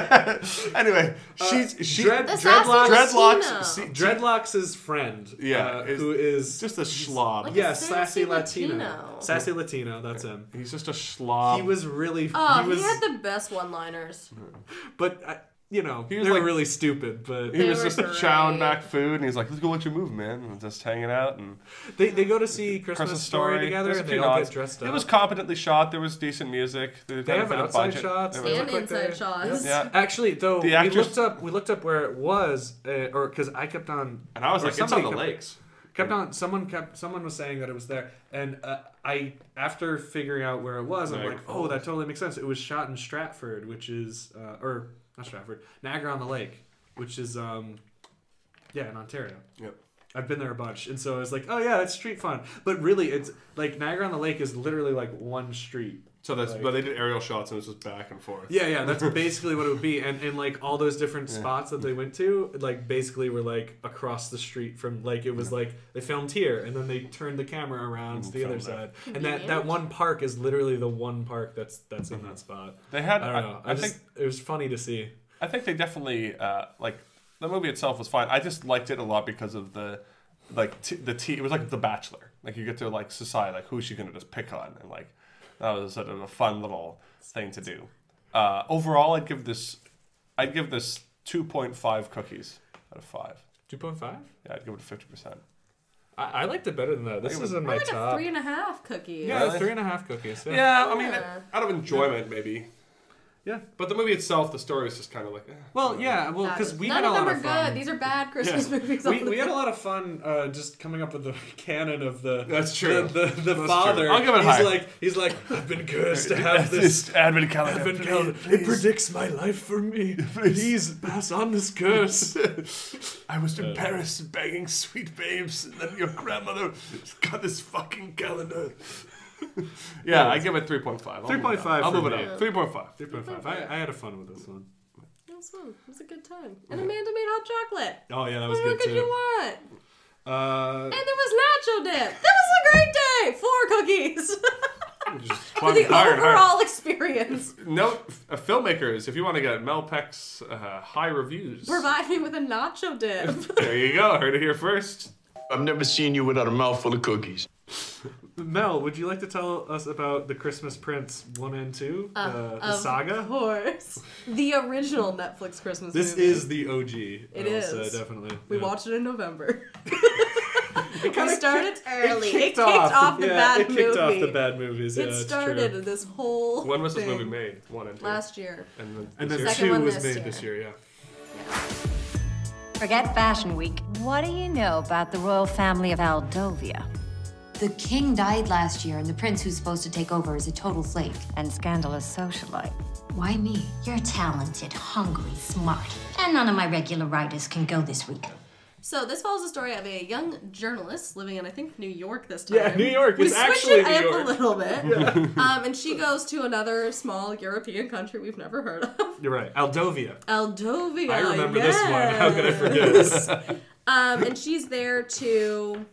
anyway, Uh, she's she, Dread, The dreadlocks. Dreadlocks. See, Dreadlocks' friend. Yeah, uh, is- who is just a schlob. Like a yeah, sassy sassy Latino. Latino. Sassy Latino. That's him. He's just a schlob. He was really. Oh, he was. he had the best one-liners. but I, you know, He was they were like- really stupid. But he was just great. chowing back food, and he's like, "Let's go watch your move, man," and just hanging out and they, they go to see Christmas, Christmas Story, story together, and they all nods. get dressed up. It was competently shot. There was decent music. They, They have outside shots. They And like inside they- shots. Yeah. Actually, though, The we looked up. We looked up where it was, uh, or because I kept on, And I was like, "It's on somebody the kept- lakes." Kept on. Someone kept. Someone was saying that it was there, and uh, I, after figuring out where it was, I'm like, oh, that totally makes sense. It was shot in Stratford, which is, uh, or not Stratford, Niagara on the Lake, which is, um, yeah, in Ontario. Yep. I've been there a bunch, and so I was like, oh yeah, it's street fun. But really, it's like Niagara on the Lake is literally like one street. So that's Like- but they did aerial shots, and it was just back and forth. Yeah, yeah, that's basically what it would be. And and like all those different spots that they went to, like basically were like across the street from like it was like they filmed here and then they turned the camera around to the other filmed there. side. And that that one park is literally the one park that's that's in that spot. They had- I don't know. I, I- I just think- it was funny to see. I think they definitely uh, like the movie itself was fine. I just liked it a lot because of the like t- the t- it was like The Bachelor. Like you get to like society, like who's she gonna just pick on, and like that was sort of a fun little thing to do. Uh, overall, I'd give this I'd give this two point five cookies out of five. Two point five. Yeah, I'd give it fifty percent. I, I liked it better than that. This think it is was- in my like top. a three and a half cookie. yeah, Really? three and a half cookies. Yeah. Yeah, I mean, Yeah. out of enjoyment maybe. Yeah. But the movie itself, the story is just kind of like. Eh, Well, yeah, well, because we None had a of lot them are of fun. good. These are bad Christmas movies. we, we had a lot of fun uh, just coming up with the canon of the That's true. the, the, the That's father. true. I'll give it he's high. like he's like I've been cursed to have this This advent calendar. advent please, calendar. It predicts my life for me. Please pass on this curse. I was in Paris begging sweet babes, and then your grandmother got this fucking calendar. yeah, I give it 3.5. Three point five. I'll move it me. up. 3.5. Three point five. I, I had a fun with this one. It was fun. It was a good time. And Amanda made hot chocolate. Oh yeah, that was What good What could too. you want? Uh, And there was nacho dip. That was a great day. Four cookies. For the higher and higher. overall experience. Note, uh, filmmakers, if you want to get Mel Peck's uh, high reviews, Provide me with a nacho dip. there you go. Heard it here first. I've never seen you without a mouthful of cookies. Mel, would you like to tell us about the Christmas Prince one and two, Uh, the, the of saga? course. The original Netflix Christmas This movie. is the OG. It I will is. say, definitely. We yeah. watched it in November. we started early. It kicked, off, off, the yeah, bad it kicked off the bad movies. Yeah, it it's started true. this whole. When was this thing. movie made? One and two. Last year. And then, And then year? Second two one was this made year. this year. Yeah. Forget Fashion Week. What do you know about the royal family of Aldovia? The king died last year, and the prince who's supposed to take over is a total flake. And scandalous socialite. Why me? You're talented, hungry, smart, and none of my regular writers can go this week. So this follows the story of a young journalist living in, I think, New York this time. Yeah, New York. We It's switched actually it New up York. a little bit. Yeah. um, and she goes to another small European country we've never heard of. You're right. Aldovia. Aldovia. I remember this one. How could I forget? yes. um, and she's there to.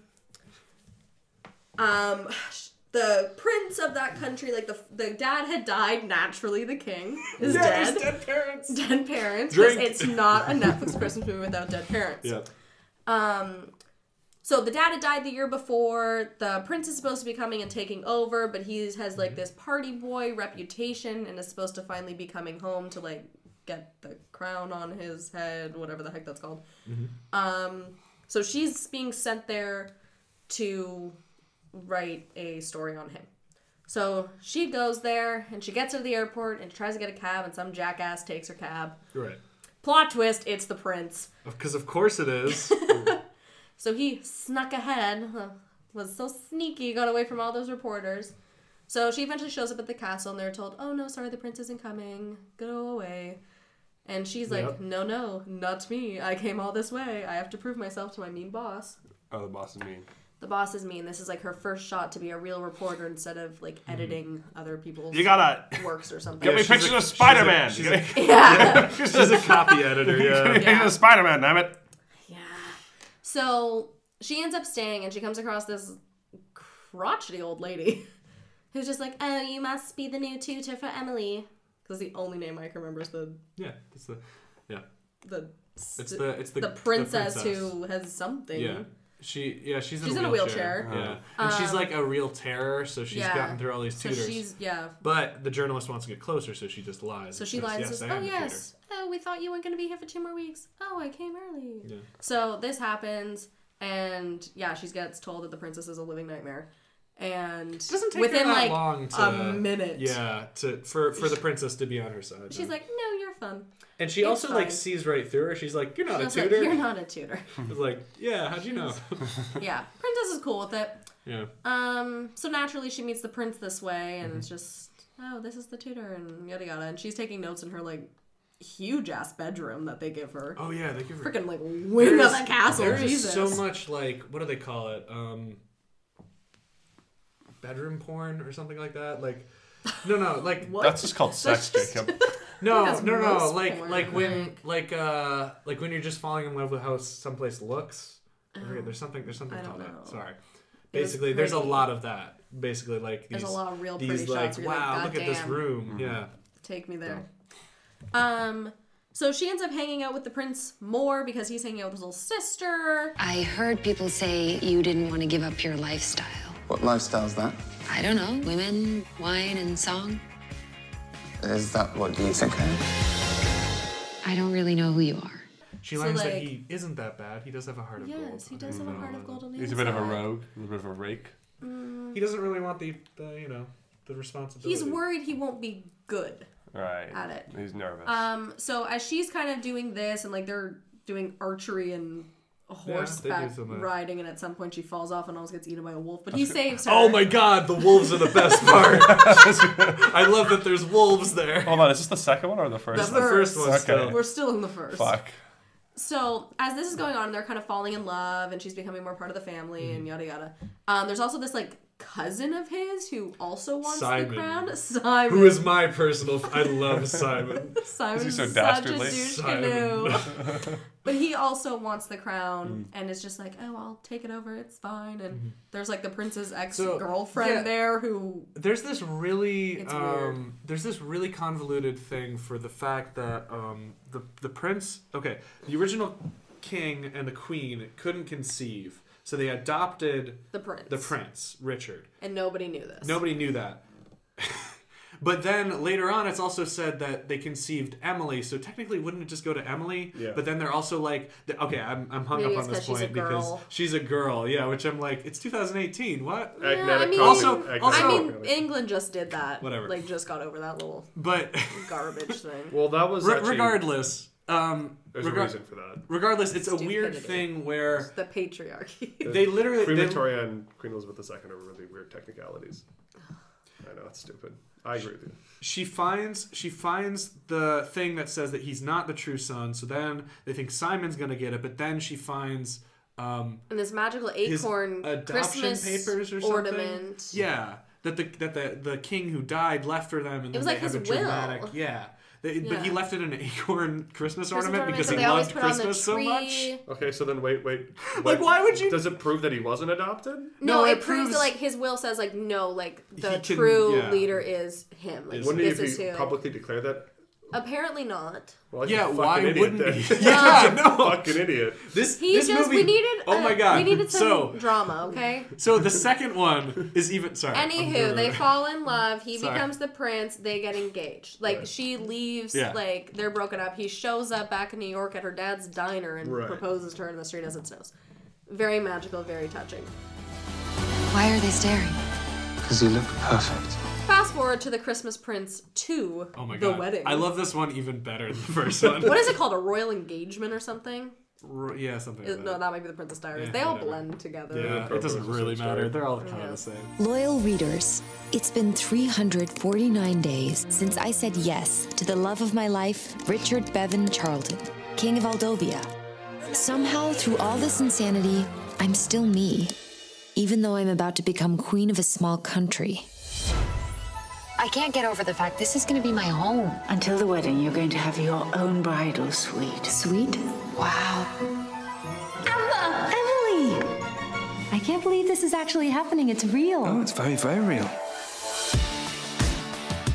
Um, the prince of that country, like the the dad had died naturally. The king is Yeah, dead. dead parents. Dead parents. Drink. It's not a Netflix Christmas movie without dead parents. Yeah. Um, so the dad had died the year before. The prince is supposed to be coming and taking over, but he has like this party boy reputation and is supposed to finally be coming home to like get the crown on his head, whatever the heck that's called. Um, so she's being sent there to write a story on him. So she goes there and she gets to the airport and tries to get a cab, and some jackass takes her cab. Right. Plot twist: it's the prince. Because of course it is. So he snuck ahead, was so sneaky, got away from all those reporters. So she eventually shows up at the castle, and they're told, "Oh no, sorry, the prince isn't coming. Go away." And she's like, Yep. "No, no, not me. I came all this way. I have to prove myself to my mean boss." Oh, the boss is mean. The boss is mean. This is like her first shot to be a real reporter instead of like mm-hmm. editing other people's You gotta- works or something. Get me she's pictures a- of Spider-Man. she's Get a- me- Yeah. She's a copy editor, yeah. Get me pictures of Spider-Man, damn it. Yeah. So she ends up staying, and she comes across this crotchety old lady who's just like, "Oh, you must be the new tutor for Emily," because the only name I can remember is the Yeah, it's the yeah. the It's the it's the the the princess, princess. who has something. Yeah. She yeah she's in, She's a, in a wheelchair. wheelchair. Yeah, and she's Um, like a real terror. So she's yeah. gotten through all these So tutors. she's- yeah. But the journalist wants to get closer, so she just lies. So and she says, lies and yes, says, I "Oh am a yes, oh we thought you weren't going to be here for two more weeks. Oh, I came early." Yeah. So this happens, and yeah, she gets told that the princess is a living nightmare, and It doesn't take within her that like long to, a minute, Yeah, to for for the princess to be on her side. she's like, "No, you're fun." and she "It's also like sees right through her. She's like, "You're not She's a like, tutor." You're not a tutor. I was like, "Yeah, how'd you know?" yeah, princess is cool with it. yeah. Um, so naturally she meets the prince this way, and Mm-hmm. it's just, oh, this is the tutor, and yada yada, and she's taking notes in her like huge ass bedroom that they give her. Oh yeah, they give her freaking like wing of the castle. There is Jesus. so much like what do they call it? Um, bedroom porn or something like that. Like, no, no, like What? That's just called sex, That's Jacob. No, no, no, like porn, like when like uh like when you're just falling in love with how someplace looks. I forget, there's something there's something I called that. Sorry. Basically, there's a lot of that. Basically, like these There's a lot of real these pretty like shots where you're like, wow, look at this "Goddamn." room. Yeah. Take me there. Um, so she ends up hanging out with the prince more because he's hanging out with his little sister. I heard people say you didn't want to give up your lifestyle. What lifestyle's that? I don't know, women, wine, and song. Is that what you think I am? I don't really know who you are. She So, learns that he isn't that bad. He does have a heart of gold. Yes, he does have a heart of gold on He's a bit of a rogue, a bit of a rake. Mm. He doesn't really want the, the you know the responsibility. He's worried he won't be good. Right. At it. He's nervous. Um, so as she's kind of doing this, and like they're doing archery and horseback some of that. riding, and at some point she falls off and almost gets eaten by a wolf, but he saves her. Oh my god, the wolves are the best part. I love that there's wolves there. Hold on, is this the second one or the first? The This is the first one Okay. still. We're still in the first. Fuck. So as this is going on, they're kind of falling in love, and she's becoming more part of the family, Mm-hmm. and yada yada. Um, there's also this like cousin of his who also wants Simon. the crown. Simon, Who is my personal? I love Simon. Simon's so such dastardly? a douche Simon. canoe. But he also wants the crown, and is just like, oh, I'll take it over. It's fine. And there's like the prince's ex girlfriend Mm-hmm. yeah. there who There's this really It's um, there's this really convoluted thing for the fact that um, the the prince okay the original king and the queen couldn't conceive so they adopted the prince, the prince Richard and nobody knew this. nobody knew that But then later on, it's also said that they conceived Emily. So technically, wouldn't it just go to Emily? Yeah. But then they're also like, okay, I'm, I'm hung Maybe up it's on this 'cause she's a point because girl. she's a girl. Yeah, which I'm like, it's 2018. What? Yeah, I mean, also, I also, mean, England just did that. Whatever. Like, just got over that little but garbage thing. Well, that was Re- actually- regardless. Um, There's a reason for that. Regardless, it's a weird Stupidity. thing where the patriarchy. They literally- Queen they- Victoria and Queen Elizabeth II are really weird technicalities. I know it's stupid. I agree with you. she finds she finds the thing that says that he's not the true son. So then they think Simon's gonna get it, but then she finds um, And this magical acorn adoption Christmas papers or something. ornament. Yeah, that the that the the king who died left for them, and It then was they like have his a dramatic. will. Yeah. They, But he left it an acorn Christmas, Christmas ornament ornament because that he loved put on the Christmas so much. Okay, so then wait, wait. Like, why would you- Does it prove that he wasn't adopted? No, No, it, it proves, that like his will says like no, like the can- true yeah. leader is him. Like Wouldn't he this if is he who. publicly declare that? Apparently not. Well, Yeah, why idiot wouldn't then. he? He's Yeah, a no. fucking idiot. This He this just movie. we needed. oh my god! We needed some so drama. Okay. so the second one is even sorry. I'm Anywho, gonna- they fall in love. He Sorry. becomes the prince. They get engaged. Like Right. she leaves. Yeah. Like they're broken up. He shows up back in New York at her dad's diner and Right. proposes to her in the street as it snows. Very magical. Very touching. Why are they staring? Because you look perfect. Fast forward to the Christmas Prince two. Oh my the god! wedding. I love this one even better than the first one. What is it called? A royal engagement or something? R- yeah, something. Is- Like no, that. that might be the Princess Diaries. Yeah, they all whatever. blend together. Yeah, it doesn't really matter. They're all kind of the same. Loyal readers, it's been 349 days since I said yes to the love of my life, Richard Bevan Charlton, King of Aldovia. Somehow, through all this insanity, I'm still me, even though I'm about to become queen of a small country. I can't get over the fact this is going to be my home. Until the wedding, you're going to have your own bridal suite. Sweet? Wow. Emma! Emily! I can't believe this is actually happening. It's real. Oh, it's very, very real.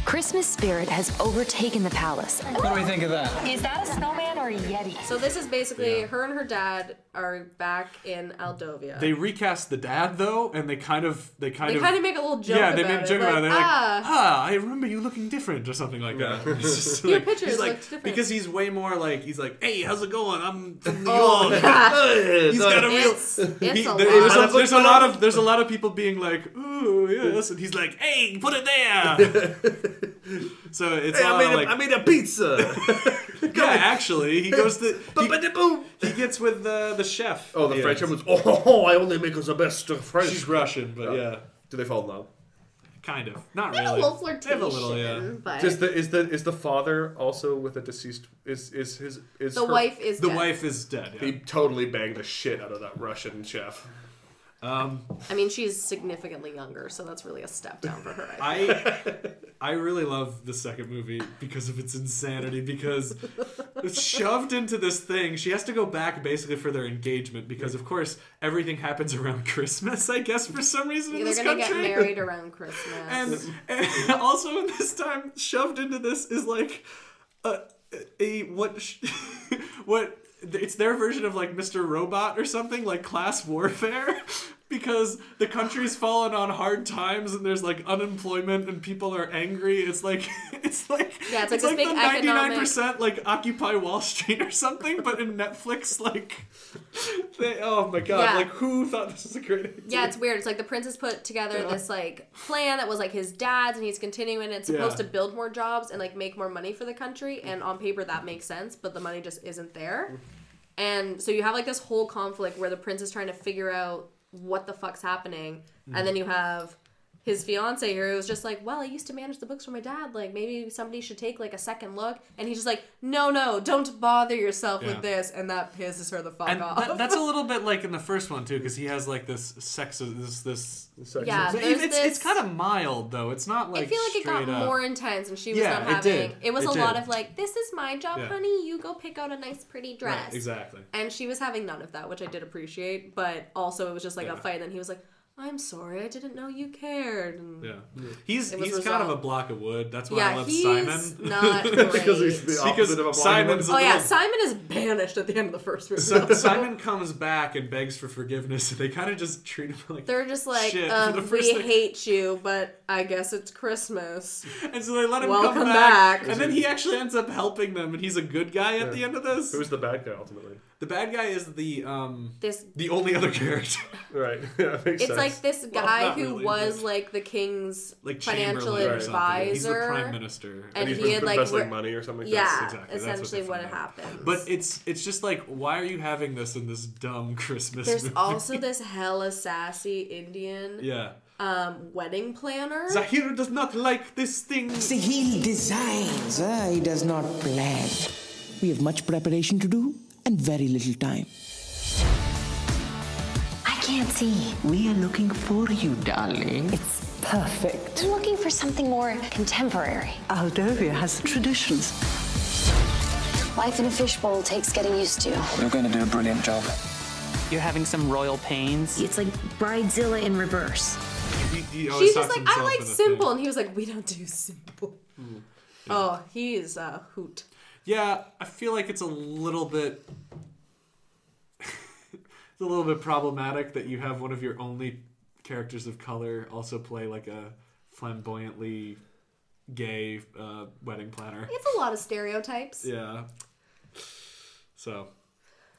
Christmas spirit has overtaken the palace. What do we think of that? Is that a snowman or a yeti? So this is basically her and her dad are back in Aldovia. They recast the dad though, and they kind of they kind They of kind of make a little joke yeah, they about made a it, joke about it. They're "Ah." like, ah, I remember you looking different or something like that. It's just Your like, pictures he's like, looked different. because he's way more like he's like, hey, how's it going? I'm from New Oh, York. God. he's got a real. It's- it's he- a there's, lot. a, there's a lot of there's a lot of people being like, ooh yes, and he's like, hey, put it there. so it's Hey, a I lot made a, like, I made a pizza. yeah, actually, he goes to he, he gets with the the chef. oh, the Yeah. French was. Oh, I only make us the best of French. She's Russian, but yeah. Do they fall in love? Kind of, not They have really. a little They have flirtation, a little, yeah. but Does the is the is the father also with a deceased? Is is his is The her- wife is The dead. wife is dead. Yeah. He totally banged the shit out of that Russian chef. Um, I mean, she's significantly younger, so that's really a step down for her. I. I I really love the second movie because of its insanity. Because it's shoved into this thing, she has to go back basically for their engagement. Because of course everything happens around Christmas. I guess for some reason in They're gonna get married around Christmas. and, and also in this time shoved into this is like a, a what sh- what it's their version of like Mr. Robot or something like class warfare because the country's fallen on hard times and there's like unemployment and people are angry it's like it's like Yeah, it's like it's like the 99% like occupy wall street or something but in netflix like they, oh my god Yeah. like who thought this was a great idea Yeah, it's weird. It's like the prince has put together Yeah. this like plan that was like his dad's, and he's continuing. It's supposed Yeah. to build more jobs and like make more money for the country. And on paper, that makes sense, but the money just isn't there. Mm-hmm. And so you have like this whole conflict where the prince is trying to figure out what the fuck's happening, and mm. then you have his fiance here was just like, well, I used to manage the books for my dad. Like maybe somebody should take like a second look. And he's just like, no, no, don't bother yourself Yeah. with this. And that pisses her the fuck and off. that, that's a little bit like in the first one too, because he has like this sex, this this. Yeah, So it's this- it's kind of mild though. It's not like I feel like it got up- more intense, and she was Yeah, not it having. did. It, was It a lot of like, "This is my job, Yeah. honey. You go pick out a nice, pretty dress." Right, exactly. And she was having none of that, which I did appreciate. But also, it was just like Yeah. a fight. And then he was like, I'm sorry, I didn't know you cared. And Yeah, he's it was he's kind of a resolved. block of wood. That's why Yeah, I love he's Simon. not great. Because he's the opposite Because of a block of Simon's wood. Oh yeah, Simon is banished at the end of the first movie. So Simon comes back and begs for forgiveness, and they kind of just treat him like They're just like, shit uh, for the we first thing. hate you, but I guess it's Christmas. And so they let him Welcome come back, back. and then he actually ends up helping them, and he's a good guy at the end of this. Who's the bad guy ultimately? The bad guy is the um This the only other character. Right. Yeah, makes it's sense. like this guy not who really, was but- like the king's Like financial Chamberlain or something. advisor. He's the prime minister. and, And he's he been had like embezzling re- money or something like Yeah, that. Exactly, that's what essentially what, happened. But it's it's just like why are you having this in this dumb Christmas? there's movie? also this hella sassy Indian yeah. um, wedding planner. Zahir does not like this thing. Sahil designs, uh, he does not plan. We have much preparation to do and very little time. I can't see. We are looking for you, darling. It's perfect. I'm looking for something more contemporary. Aldovia has traditions. Life in a fishbowl takes getting used to. You're going to do a brilliant job. You're having some royal pains. It's like Bridezilla in reverse. He, he She's just like, I like simple, thing. and he was like, we don't do simple. Oh, he is a hoot. Yeah, I feel like it's a little bit it's a little bit problematic that you have one of your only characters of color also play like a flamboyantly gay uh, wedding planner. It's a lot of stereotypes. Yeah. So,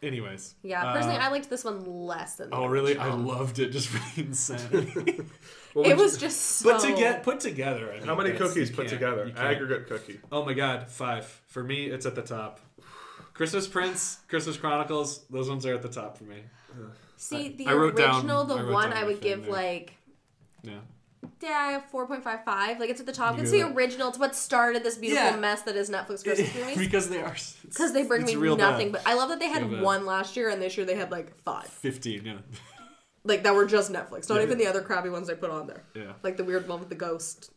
anyways. Yeah, personally, uh, I liked this one less than. The Oh really? I loved it just for the insanity. It was just so. put together. Put together. I How many cookies put together? Aggregate cookie. Oh my god, five. For me, it's at the top. Christmas Prince, Christmas Chronicles, those ones are at the top for me. See, the I wrote down- original, the I wrote one down I would give there. like Yeah. yeah, four point five five. Like it's at the top. You It's the that. original. It's what started this beautiful Yeah. mess that is Netflix Christmas movies. because they are. Because they bring me real nothing. bad. But I love that they had Real bad. one last year, and this year they had like five. 15, yeah. Like that were just Netflix, not Yeah. even the other crappy ones they put on there. Yeah. Like the weird one with the ghost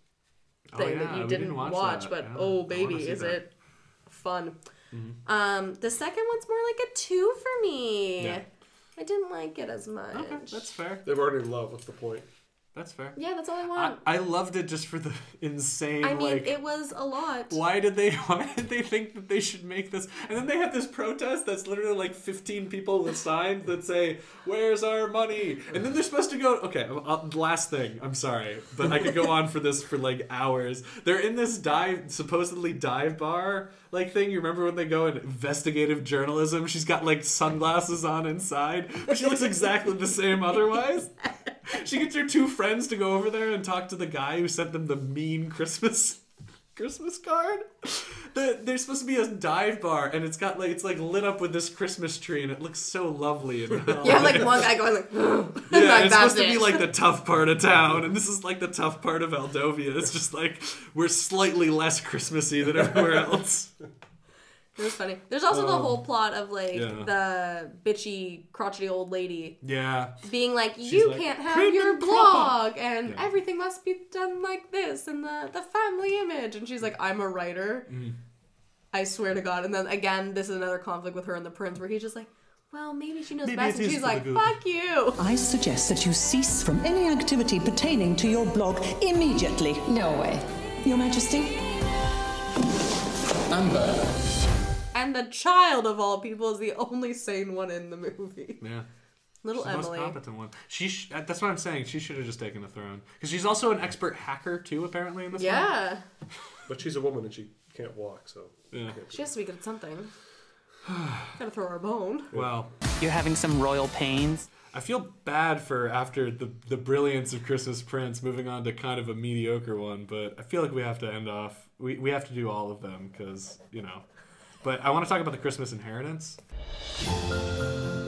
Oh, thing yeah, that you didn't, didn't watch, watch that. but Yeah, oh baby, is that. it fun. Mhm. Um, the second one's more like a two for me. Yeah. I didn't like it as much. Okay, that's fair. They've already in love. What's the point? That's fair. Yeah, that's all I I, want. I loved it just for the insane, I, mean, like. it was a lot. why did they? Why did they think that they should make this? And then they have this protest that's literally like 15 people with signs that say, "Where's our money?" And then they're supposed to go. Okay, uh, last thing. I'm sorry, but I could go on for this for like hours. They're in this dive, supposedly dive bar like thing. You remember when they go in investigative journalism? She's got like sunglasses on inside, but she looks exactly the same otherwise. She gets her two friends to go over there and talk to the guy who sent them the mean Christmas Christmas card. The, there's supposed to be a dive bar, and it's got like it's like lit up with this Christmas tree, and it looks so lovely. And you have like one guy going like, yeah, like, it's supposed "That's to be like the tough part of town, and this is like the tough part of Aldovia. It's just like we're slightly less Christmassy than everywhere else. It was funny. There's also the Um, whole plot of like yeah. the bitchy, crotchety old lady Yeah, being like, "You like, can't have your and proper." blog, and Yeah. everything must be done like this, and the the family image." And she's like, "I'm a writer." Mhm. I swear to God. And then again, this is another conflict with her and the prince, where he's just like, "Well, maybe she knows Maybe best," and she's like, "Fuck you." I suggest that you cease from any activity pertaining to your blog immediately. No way. Your Majesty? Amber. And the child of all people is the only sane one in the movie. yeah. Little She's the most competent one. She sh- uh, that's what I'm saying. She should have just taken the throne because she's also an expert hacker too, apparently in this. one. Yeah. But she's a woman and she can't walk, so. Yeah. She has to be good at something. Gotta throw her a bone. Well, You're having some royal pains. I feel bad for after the the brilliance of Christmas Prince moving on to kind of a mediocre one, but I feel like we have to end off. We we have to do all of them because you know. But I want to talk about the Christmas inheritance.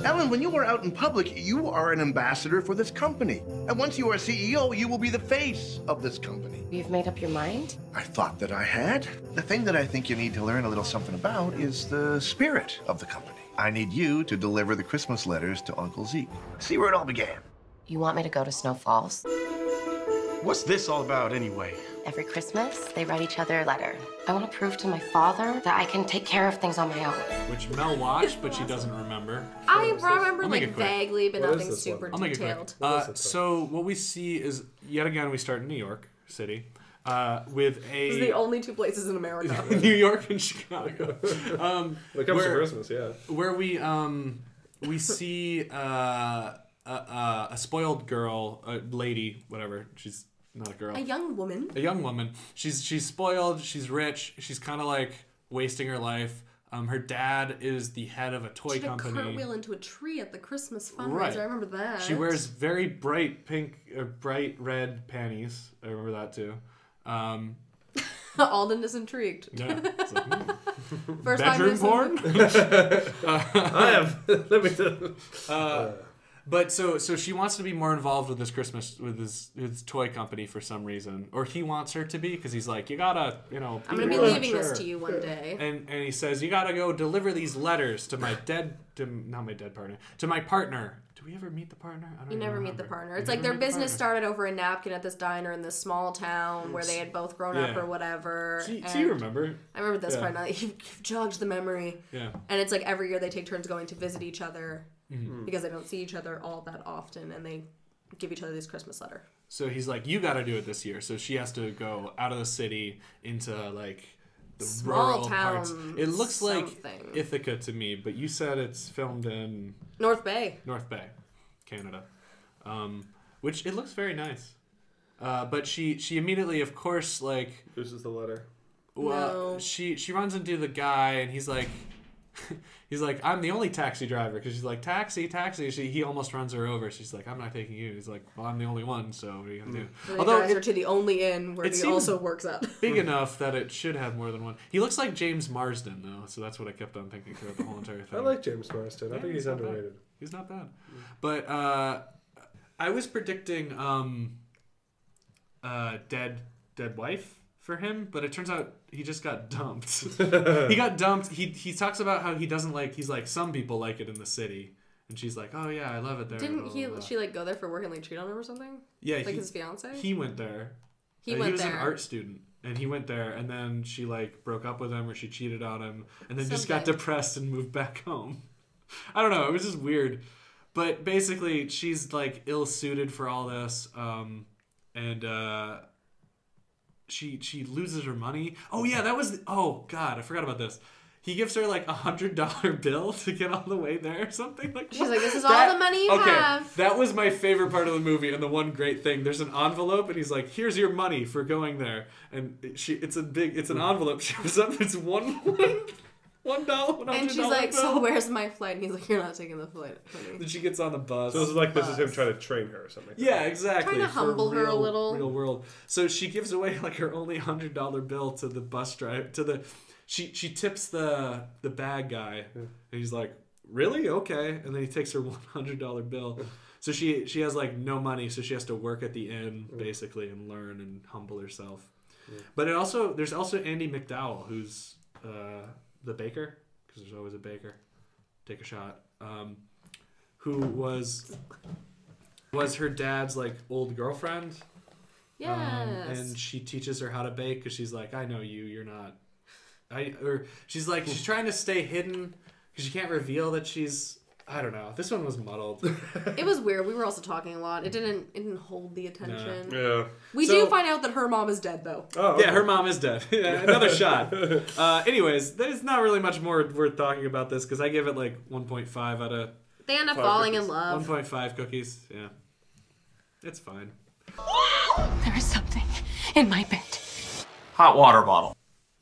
Ellen, when you are out in public, you are an ambassador for this company. And once you are CEO, you will be the face of this company. You've made up your mind? I thought that I had. The thing that I think you need to learn a little something about is the spirit of the company. I need you to deliver the Christmas letters to Uncle Zeke. See where it all began. You want me to go to Snow Falls? What's this all about anyway? Every Christmas, they write each other a letter. I want to prove to my father that I can take care of things on my own. Which Mel watched, but she doesn't remember. I I remember like vaguely, but What is nothing this one? super I'll make it quick. detailed. Uh, so what we see is yet again we start in New York City uh, with a This is the only two places in America. New York and Chicago. Um, When it comes to Christmas, yeah. Where we um we see uh, a, a, a spoiled girl, a lady, whatever. She's not a girl. A young woman. A young woman. She's she's spoiled. She's rich. She's kind of like wasting her life. Um, her dad is the head of a toy company. She did a company. cartwheel into a tree at the Christmas fundraiser. Right. I remember that. She wears very bright pink, or bright red panties. I remember that too. Um, Alden is intrigued. yeah. It's like, hmm. First Bedroom doing porn. I have. Let me tell. Uh, but so so she wants to be more involved with this Christmas with his his toy company for some reason, or he wants her to be because he's like, you gotta you know. I'm gonna be more leaving this to you one day. And and he says you gotta go deliver these letters to my dead to not my dead partner to my partner. Do we ever meet the partner? I don't You even never meet the partner. We It's like their meet the business started over a napkin at this diner in this small town where they had both grown up or whatever. So you- so you remember. I remember this Yeah. part now. You've, you've jogged the memory. Yeah. And it's like every year they take turns going to visit each other Mhm. because they don't see each other all that often, and they give each other this Christmas letter. So he's like, you got to do it this year. So she has to go out of the city into like the Small rural parts. It looks like. Ithaca to me, but you said it's filmed in North Bay. North Bay, Canada, um, which it looks very nice. Uh, but she she immediately, of course, like loses the letter. Well, No. she she runs into the guy and he's like. He's like, I'm the only taxi driver because she's like, taxi, taxi. She, he almost runs her over. She's like, I'm not taking you. He's like, well, I'm the only one, so what are you gonna do? So Although they guys it- are to the only inn where it he also works at. big enough that it should have more than one. He looks like James Marsden though, so that's what I kept on thinking throughout the whole entire thing. I like James Marsden. I Yeah, think he's not bad. underrated. He's not bad. But uh, I was predicting um, uh, dead dead wife for him, but it turns out he just got dumped. he got dumped. He he talks about how he doesn't like. He's like some people like it in the city, and she's like, oh yeah, I love it there. Didn't blah, he? blah, blah. She like go there for work and like cheat on him or something? Yeah, like he- his fiance. He went there. He Uh, went he was there. an art student, and he went there, and then she like broke up with him, or she cheated on him, and then just got depressed and moved back home. I don't know. It was just weird, but basically, she's like ill suited for all this, um, and uh, she she loses her money. Oh yeah, that was. The, oh god, I forgot about this. He gives her like a hundred dollar bill to get all the way there or something like. She's what? like, "This is all the money you okay, have." That was my favorite part of the movie, and the one great thing. There's an envelope, and he's like, "Here's your money for going there." And she, it's a big, it's an hmm. envelope. Shows up, it's one, one dollar, And she's like, bill. "So where's my flight?" And he's like, "You're not taking the flight." honey." Then she gets on the bus. So this is like this is him trying to train her or something. Yeah, exactly. Trying to for humble her a real- little. Real world. So she gives away like her only hundred dollar bill to the bus driver. To the, she she tips the the bad guy, and he's like, "Really? Okay." And then he takes her one hundred dollar bill. So she she has like no money, so she has to work at the inn basically and learn and humble herself. But it also there's also Andie MacDowell who's uh, the baker because there's always a baker. Take a shot. Um, who was was her dad's like old girlfriend. Um, Yes. and she teaches her how to bake because she's like, I know you. You're not. I or she's like she's trying to stay hidden because she can't reveal that she's. I don't know. This one was muddled. It was weird. We were also talking a lot. It didn't. It didn't hold the attention. Yeah. We So- do find out that her mom is dead, though. Oh, yeah, her mom is dead. Another shot. Uh, anyways, there's not really much more worth talking about this because I give it like 1.5 out of. They end up five falling in cookies. love. 1.5 cookies. Yeah, it's fine. There is something in my bed. Hot water bottle.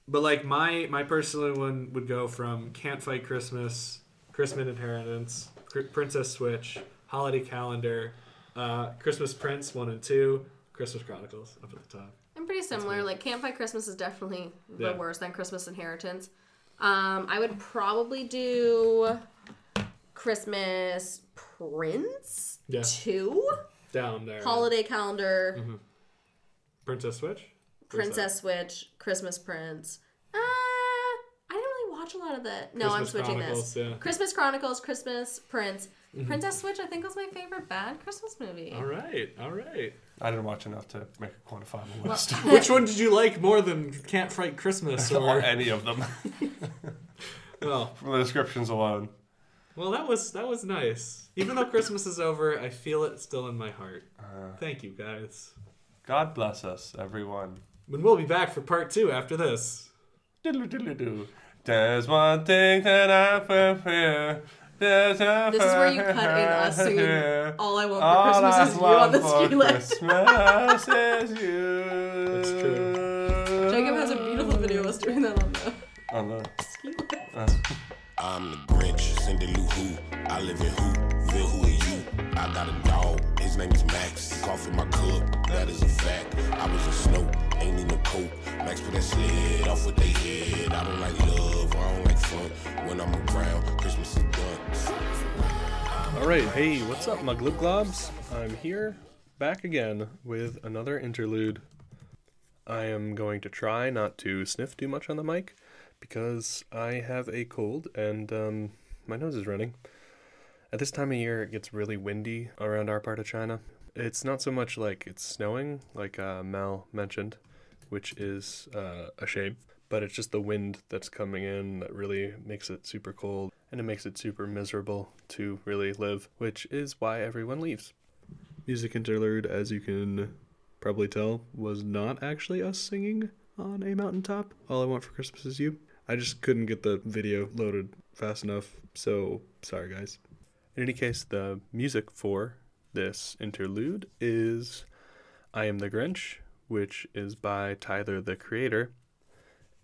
But like my my personal one would go from Can't Fight Christmas, Christmas Inheritance, Princess Switch, Holiday Calendar, uh, Christmas Prince one and two, Christmas Chronicles up at the top. I'm pretty similar. Like Campfire Christmas is definitely the Yeah. worst than Christmas Inheritance. Um, I would probably do Christmas Prince Yeah. two, Down there. Holiday Calendar, Mhm. Princess Switch. Princess Switch, Christmas Prince. Uh, I didn't really watch a lot of that. No, I'm switching Chronicles, this. yeah. Christmas Chronicles, Christmas Prince, Mhm. Princess Switch. I think was my favorite bad Christmas movie. All right, all right. I didn't watch enough to make a quantifiable Well- list. Which one did you like more than Can't Fight Christmas or or any of them? well, from the descriptions alone. Well, that was that was nice. Even though Christmas is over, I feel it still in my heart. Thank you, guys. God bless us, everyone. And we'll be back for part two after this. Diddle diddle do. There's one thing that I prefer. There's a This is where you cut in us singing fire. All I Want for All Christmas I is You on the want for ski lift. Christmas is you. That's true. Jacob has a beautiful video of us doing that on the On the. ski lift. uh, I'm the Grinch, Cindy Lou Who. I live in Whoville, who are you? I got a dog, his name is Max. In my cup, that is a fact. I was a snow, ain't need no coat. Max put that sled off with they head. I don't like love, I don't like fun. When I'm around, Christmas is done. All right, hey, what's up, my glib globs? I'm here, back again with another interlude. I am going to try not to sniff too much on the mic because I have a cold and um, my nose is running. At this time of year, it gets really windy around our part of China. It's not so much like it's snowing, like uh, Mel mentioned, which is uh, a shame, but it's just the wind that's coming in that really makes it super cold and it makes it super miserable to really live, which is why everyone leaves. Music interlude, as you can probably tell, was not actually us singing on a mountaintop. All I Want for Christmas is You. I just couldn't get the video loaded fast enough, so sorry guys. In any case, the music for this interlude is I Am the Grinch, which is by Tyler the Creator.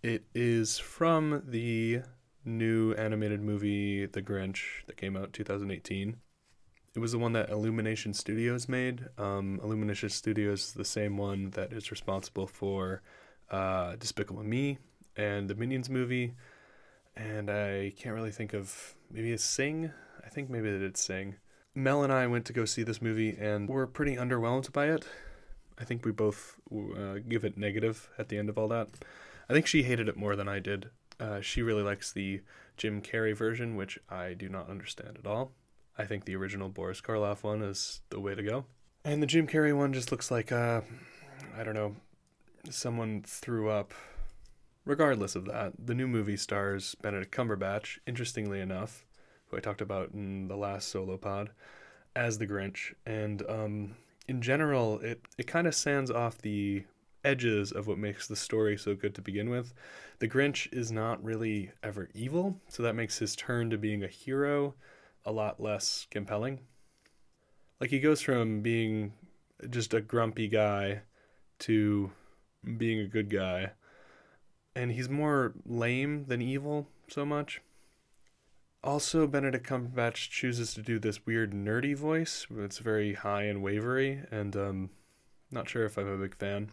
It is from the new animated movie The Grinch that came out in 2018. It was the one that Illumination Studios made. Um, Illumination Studios is the same one that is responsible for uh, Despicable Me and the Minions movie. And I can't really think of maybe a Sing. I think maybe they did Sing. Mel and I went to go see this movie and were pretty underwhelmed by it. I think we both uh, give it negative at the end of all that. I think she hated it more than I did. Uh, she really likes the Jim Carrey version, which I do not understand at all. I think the original Boris Karloff one is the way to go. And the Jim Carrey one just looks like, uh, I don't know, someone threw up. Regardless of that, the new movie stars Benedict Cumberbatch, interestingly enough, who I talked about in the last solo pod, as the Grinch. And um, in general, it, it kind of sands off the edges of what makes the story so good to begin with. The Grinch is not really ever evil, so that makes his turn to being a hero a lot less compelling. Like he goes from being just a grumpy guy to being a good guy. And he's more lame than evil so much. Also, Benedict Cumberbatch chooses to do this weird nerdy voice. It's very high and wavery, and um, not sure if I'm a big fan.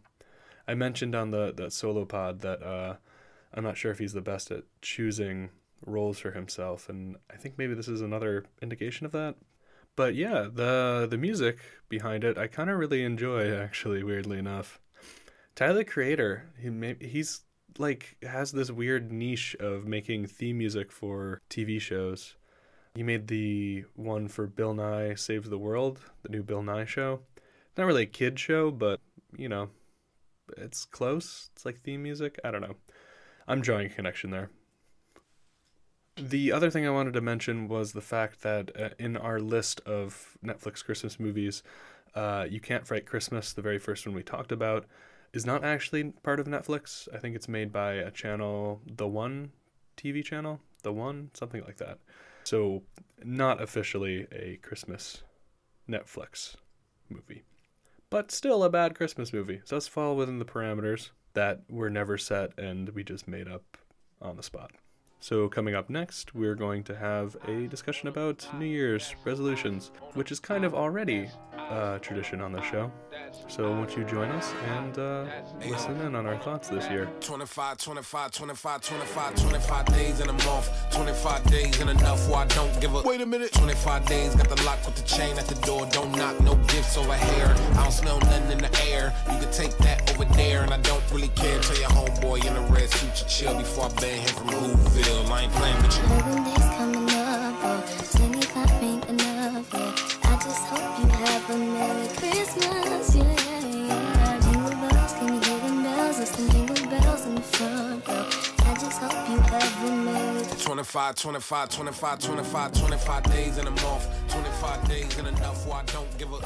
I mentioned on the that solo pod that uh, I'm not sure if he's the best at choosing roles for himself, and I think maybe this is another indication of that. But yeah, the the music behind it, I kind of really enjoy. Actually, weirdly enough, Tyler Creator, he may, he's like has this weird niche of making theme music for TV shows. He made the one for Bill Nye Saves the World, the new Bill Nye show. Not really a kid show, but you know, it's close. It's like theme music. I don't know. I'm drawing a connection there. The other thing I wanted to mention was the fact that uh, in our list of Netflix Christmas movies, uh, You Can't Fright Christmas, the very first one we talked about, is not actually part of Netflix. I think it's made by a channel, The One TV channel, The One, something like that. So, not officially a Christmas Netflix movie, but still a bad Christmas movie. So, let's fall within the parameters that were never set and we just made up on the spot. So, coming up next, we're going to have a discussion about New Year's resolutions, which is kind of already a tradition on the show. So, won't you join us and uh, listen in on our thoughts this year? 25, 25, 25, 25, 25 days in a month. 25 days in enough where I don't give a. Wait a minute. 25 days, got the lock with the chain at the door. Don't knock, no gifts over here. I don't smell nothing in the air. You can take that over there, and I don't really care. Tell your homeboy in a red suit to chill before I ban him from Whoville. I ain't playing with you. 25, 25, 25, 25, 25 days in a month. 25 days in enough where I don't give a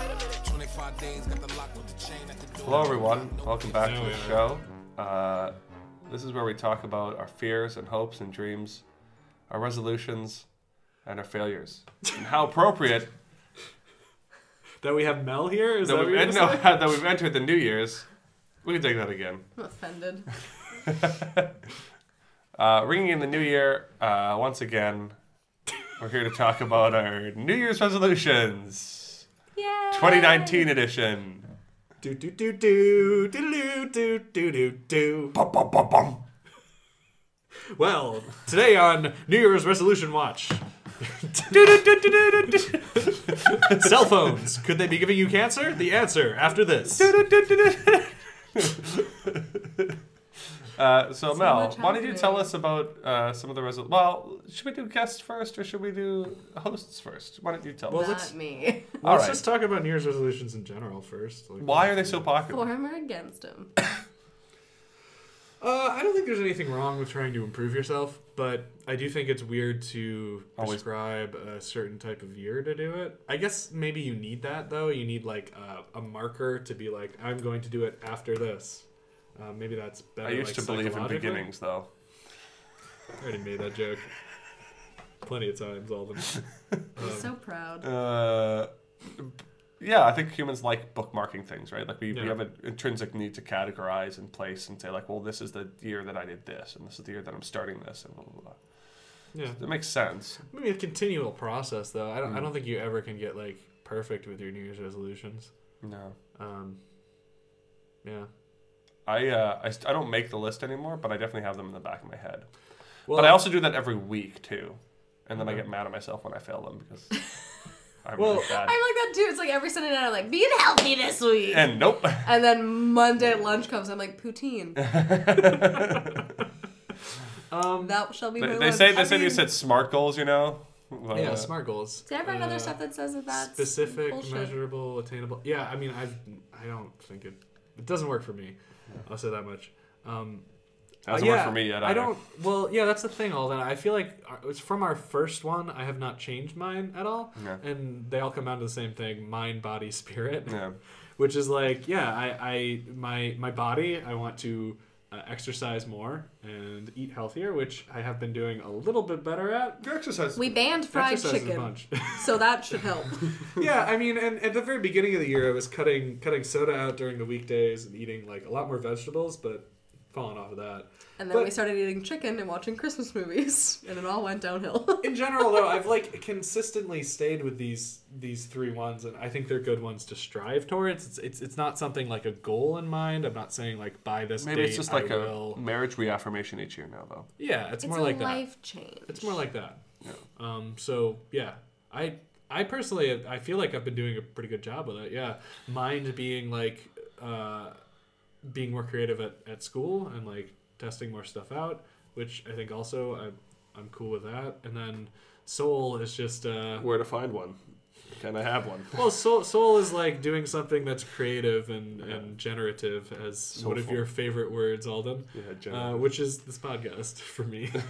25 days, got the lock with the chain at the door. Hello, everyone. Welcome back to the show. Uh, this is where we talk about our fears and hopes and dreams, our resolutions, and our failures, and how appropriate That we have Mel here? Is that, that, we've, you're no, that we've entered the New Year's. We can take that again. I'm offended. Uh, ringing in the new year, uh, once again, we're here to talk about our New Year's resolutions. Yay! 2019 edition. Do do do do do do do do do do. Bum, bum, bum, bum. Well, today on New Year's Resolution Watch. Cell phones. Could they be giving you cancer? The answer after this. Uh, so, Mel, why don't you tell us about uh, some of the resolutions? Well, should we do guests first or should we do hosts first? Why don't you tell Well, us? let's- Not me. All Let's right. just talk about New Year's resolutions in general first. Like, Why are they so popular? For him or against him? Uh, I don't think there's anything wrong with trying to improve yourself, but I do think it's weird to Always- prescribe a certain type of year to do it. I guess maybe you need that though. You need like a, a marker to be like, I'm going to do it after this. Uh, maybe that's better. I used like, to believe in beginnings, though. I already made that joke plenty of times, Alden. I'm so proud. Uh, yeah, I think humans like bookmarking things, right? Like we, we have an intrinsic need to categorize and place and say like, well, this is the year that I did this, and this is the year that I'm starting this, and blah blah blah. Yeah. It makes sense. I Maybe a continual process though. I don't. I Mm. don't think you ever can get like perfect with your New Year's resolutions. No, Um. Yeah. I uh, I, I don't make the list anymore, but I definitely have them in the back of my head. Well, but I also do that every week too, and then I get mad at myself when I fail them because I'm Well, really bad. I'm like that too. It's like every Sunday night I'm like, being healthy this week. And nope. And then Monday at lunch comes, I'm like, poutine. Um. that shall be my They, they lunch. say they I said you mean, said smart goals, you know. Well, yeah. uh, Smart goals. Did I ever read other Uh, stuff that says that that's specific, bullshit? measurable, attainable. Yeah, I mean, I've I don't think it it doesn't work for me. I'll say that much. Um, Hasn't uh, worked yeah, for me yet. I either. don't. Well, yeah, that's the thing. All that I feel like uh, it's from our first one. I have not changed mine at all, Yeah. and they all come down to the same thing: mind, body, spirit. Yeah. Which is like, yeah, I, I my my body. I want to uh, exercise more and eat healthier, which I have been doing a little bit better at. Your exercise. We banned fried Exercise is a chicken, bunch. so that should help. yeah, I mean, and at the very beginning of the year, I was cutting cutting soda out during the weekdays and eating like a lot more vegetables, but falling off of that. And then But- we started eating chicken and watching Christmas movies, and it all went downhill. In general, though, I've like consistently stayed with these these three ones, and I think they're good ones to strive towards. It's it's, it's not something like a goal in mind. I'm not saying like by this Maybe date it's just like a will. marriage reaffirmation each year now, though. Yeah, it's, it's more a like that. life change. It's more like that. Yeah. Um. So yeah, I I personally I feel like I've been doing a pretty good job with it. Yeah, mind being like uh, being more creative at, at school and like testing more stuff out, which I think also I'm I'm cool with that. And then soul is just uh, Where to find one? Can I have one? well, soul, soul is like doing something that's creative and, and generative, as one of your favorite words, Alden. Yeah, uh, which is this podcast for me.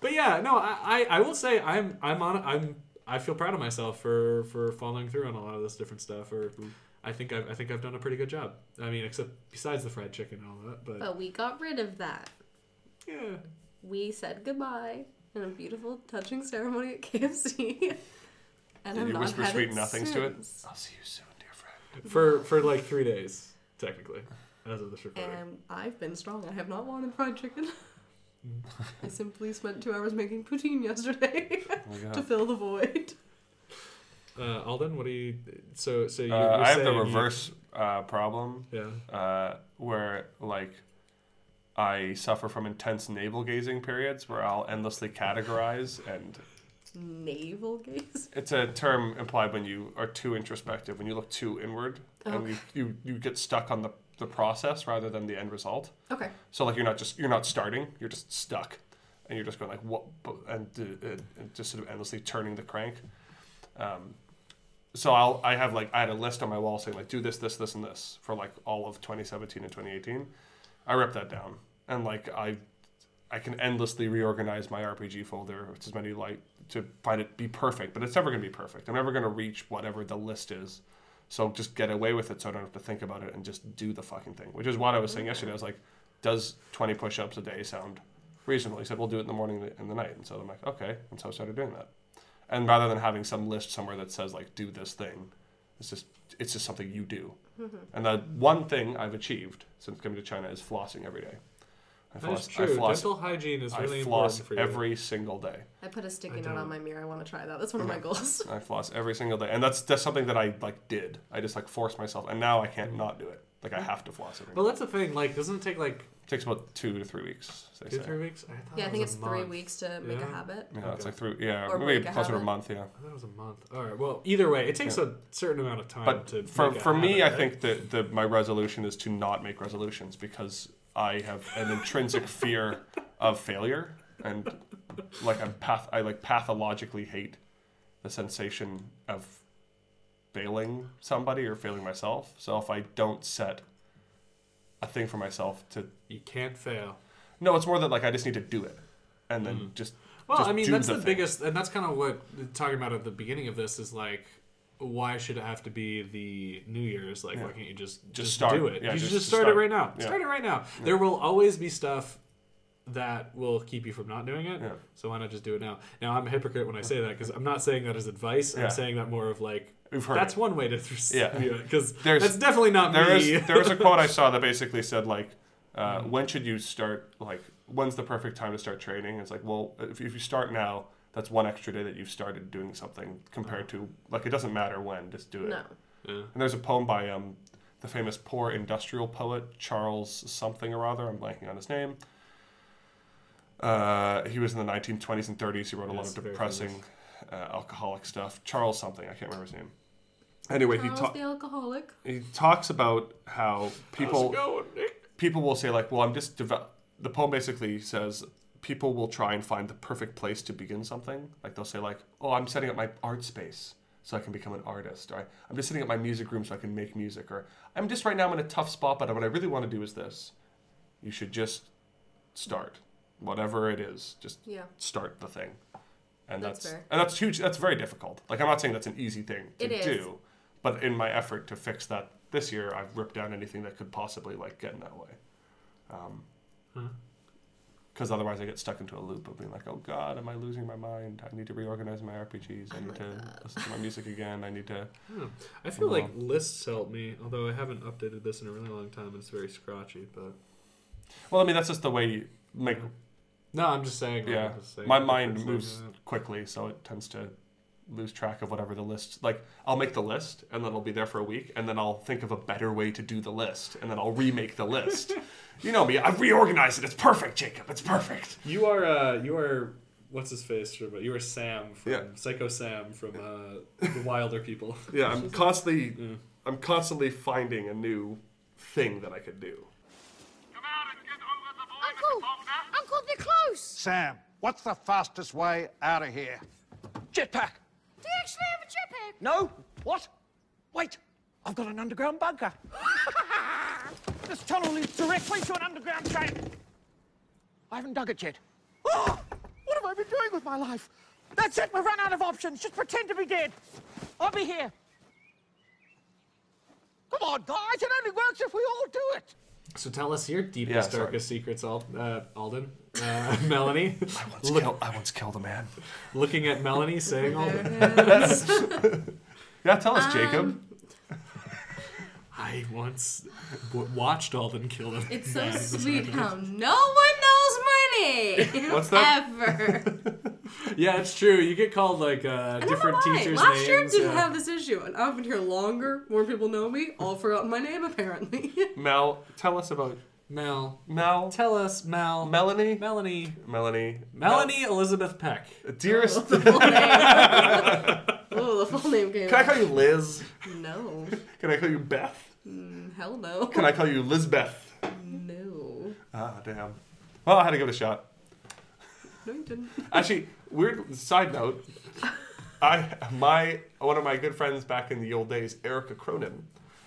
but yeah, no, I, I, I will say I'm I'm on I'm I feel proud of myself for for following through on a lot of this different stuff. Or I think I've, I think I've done a pretty good job. I mean, except besides the fried chicken and all that, but But we got rid of that. yeah. We said goodbye in a beautiful, touching ceremony at KFC. and Did I've you not whisper had sweet it nothings to it? since. I'll see you soon, dear friend. for for like three days technically as of this recording. And I've been strong. I have not wanted fried chicken. I simply spent two hours making poutine yesterday oh my God. to fill the void. Uh, Alden, what do you? So so you, Uh, you're I have the saying you- reverse uh, problem. Yeah. Uh, where like I suffer from intense navel gazing periods where I'll endlessly categorize and Navel gaze. it's a term implied when you are too introspective, when you look too inward and you, you, you get stuck on the, the process rather than the end result. Okay. So like you're not just you're not starting, you're just stuck, and you're just going like what and, uh, and just sort of endlessly turning the crank. Um, so I'll I have like I had a list on my wall saying like do this this this and this for like all of 2017 and 2018. I ripped that down and like I I can endlessly reorganize my RPG folder as many like to find it be perfect, but it's never going to be perfect. I'm never going to reach whatever the list is. So just get away with it so I don't have to think about it and just do the fucking thing. Which is what I was saying yesterday. I was like, does 20 push ups a day sound reasonable? He said, we'll do it in the morning and the night. And so I'm like, okay. And so I started doing that. And rather than having some list somewhere that says like do this thing, it's just it's just something you do. Mhm. And the one thing I've achieved since coming to China is flossing every day. I That is floss, true. I floss, Dental hygiene is I really floss important for you. every single day. I put a sticky note on my mirror. I want to try that. That's one of my goals. I floss every single day, and that's that's something that I like did. I just like forced myself, and now I can't not do it. Like I have to floss every. Well, that's the thing. Like, doesn't it take like It takes about two to three weeks. They two, say. three weeks? I thought Yeah, I it think was it's a three month. weeks to make a Yeah? habit. Yeah, it's like three. Yeah, Or maybe break a closer to a habit. month. Yeah. I thought it was a month. All right. Well, either way, it takes Yeah. a certain amount of time But to. for make a for me, I habit, think that the, my resolution is to not make resolutions because I have an intrinsic fear of failure and like I'm path I like pathologically hate the sensation of failing somebody or failing myself. So if I don't set a thing for myself to you can't fail. No, it's more that like I just need to do it and then mm. just Well, just I mean, that's the, thing. biggest, and that's kind of what talking about at the beginning of this is like. Why should it have to be the New Year's? Like, why can't you just Just just, start. do it? Yeah, you just should just start, start. it right now. Yeah. Start it right now. Yeah. There will always be stuff that will keep you from not doing it. Yeah. So why not just do it now? Now I'm a hypocrite when I say that because I'm not saying that as advice. Yeah. I'm saying that more of like that's it. one way to th- Yeah, because There's- that's definitely not there me. is- there was a quote I saw that basically said like, uh, Mm. when should you start? Like, when's the perfect time to start training? It's like, well, if, if you start now, that's one extra day that you've started doing something compared to like it doesn't matter when, just do it. No. Yeah. And there's a poem by um, the famous poor industrial poet Charles something or other. I'm blanking on his name. Uh, he was in the 1920s and 30s. He wrote a lot of depressing, uh, alcoholic stuff. Charles something. I can't remember his name. Anyway, he talks talked the alcoholic. he talks about how people How's it going, Nick? people will say like, well, I'm just develop. The poem basically says people will try and find the perfect place to begin something. Like they'll say like, oh, I'm setting up my art space so I can become an artist, or I'm just setting up my music room so I can make music, or I'm just right now I'm in a tough spot, but what I really want to do is this. You should just start, whatever it is, just Yeah. start the thing. And That's that's, and that's huge. That's very difficult. Like I'm not saying that's an easy thing to do, but in my effort to fix that this year, I've ripped down anything that could possibly like get in that way. Um, Hmm. Because otherwise, I get stuck into a loop of being like, "Oh God, am I losing my mind? I need to reorganize my RPGs. I need to listen to my music again. I need to." Hmm. I feel Well, like lists help me, although I haven't updated this in a really long time and it's very scratchy. But Well, I mean, that's just the way you make. no, I'm just saying. Yeah, I'm just saying my mind moves uh, quickly, so it tends to lose track of whatever the list. Like, I'll make the list, and then it'll be there for a week, and then I'll think of a better way to do the list, and then I'll remake the list. you know me, I've reorganized it. It's perfect, Jacob. It's perfect. You are uh, you are what's his face from you are Sam from Yeah. Psycho Sam from uh, the Wilderpeople. Yeah, I'm constantly, I'm constantly finding a new thing that I could do. Come out and get over the void! Uncle! Uncle, they're close! Sam, what's the fastest way out of here? Jetpack! Do you actually have a jetpack? No? What? Wait, I've got an underground bunker. this tunnel leads directly to an underground train. I haven't dug it yet. Oh, what have I been doing with my life? That's it, we've run out of options. Just pretend to be dead. I'll be here. Come on, guys, it only works if we all do it. So tell us your deepest, Yeah, darkest secrets, Al- uh, Alden. Uh, Melanie. I once, Look- killed, I once killed a man. Looking at Melanie, saying all that. Yeah, tell us, Jacob. Um, I once w- watched Alden kill him. It's so sweet how no one knows my name. What's that? Ever. Yeah, it's true. You get called like uh, I don't know different why. teachers' Last names. year didn't yeah. have this issue, and I've been here longer. More people know me. All forgotten my name apparently. Mel, tell us about Mel. Mel. Tell us, Mel. Melanie. Melanie. Melanie. Melanie Elizabeth Peck. Dearest. oh, the full name came. Can I call you Liz? No. Can I call you Beth? Mm, hell no. Can I call you Lizbeth? No. Ah, damn. Well, I had to give it a shot. No, you didn't. Actually, weird side note. I my one of my good friends back in the old days, Erica Cronin.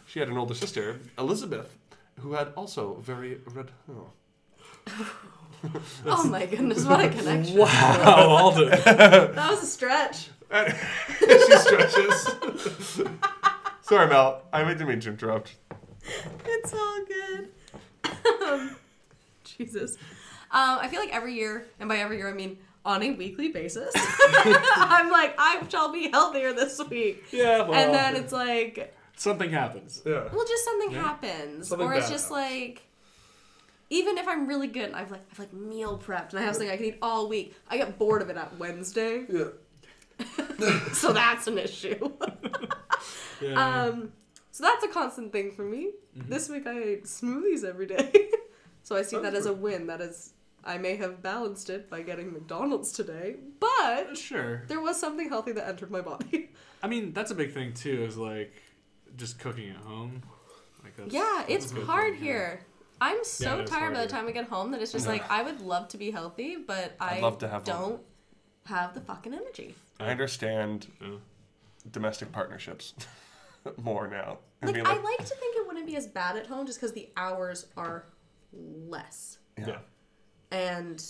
She had an older sister, Elizabeth, who had also very red. hair. oh my goodness, what a connection! Wow, Alden. that was a stretch. she stretches. Sorry, Mel. I didn't mean to interrupt. It's all good. um, Jesus. Um, I feel like every year, and by every year I mean on a weekly basis, I'm like, I shall be healthier this week. Yeah, well, and then it's like, something happens. Yeah. well, just something Yeah. happens, Something or it's bad just like, even if I'm really good, and I've like, I've like meal prepped, and I have something I can eat all week. I get bored of it at Wednesday. Yeah. so that's an issue. yeah. Um, so that's a constant thing for me. Mm-hmm. This week I ate smoothies every day, so I see that as a win. That is, I may have balanced it by getting McDonald's today, but Sure. there was something healthy that entered my body. I mean, that's a big thing too. Is like just cooking at home. Like that's, yeah, that's it's hard thing, yeah. here. I'm so it is tired by the time I get home that it's just Yeah. like I would love to be healthy, but I I'd love to have don't have the fucking energy. I understand domestic partnerships more now. And Like, I like to think it wouldn't be as bad at home just because the hours are less. yeah. and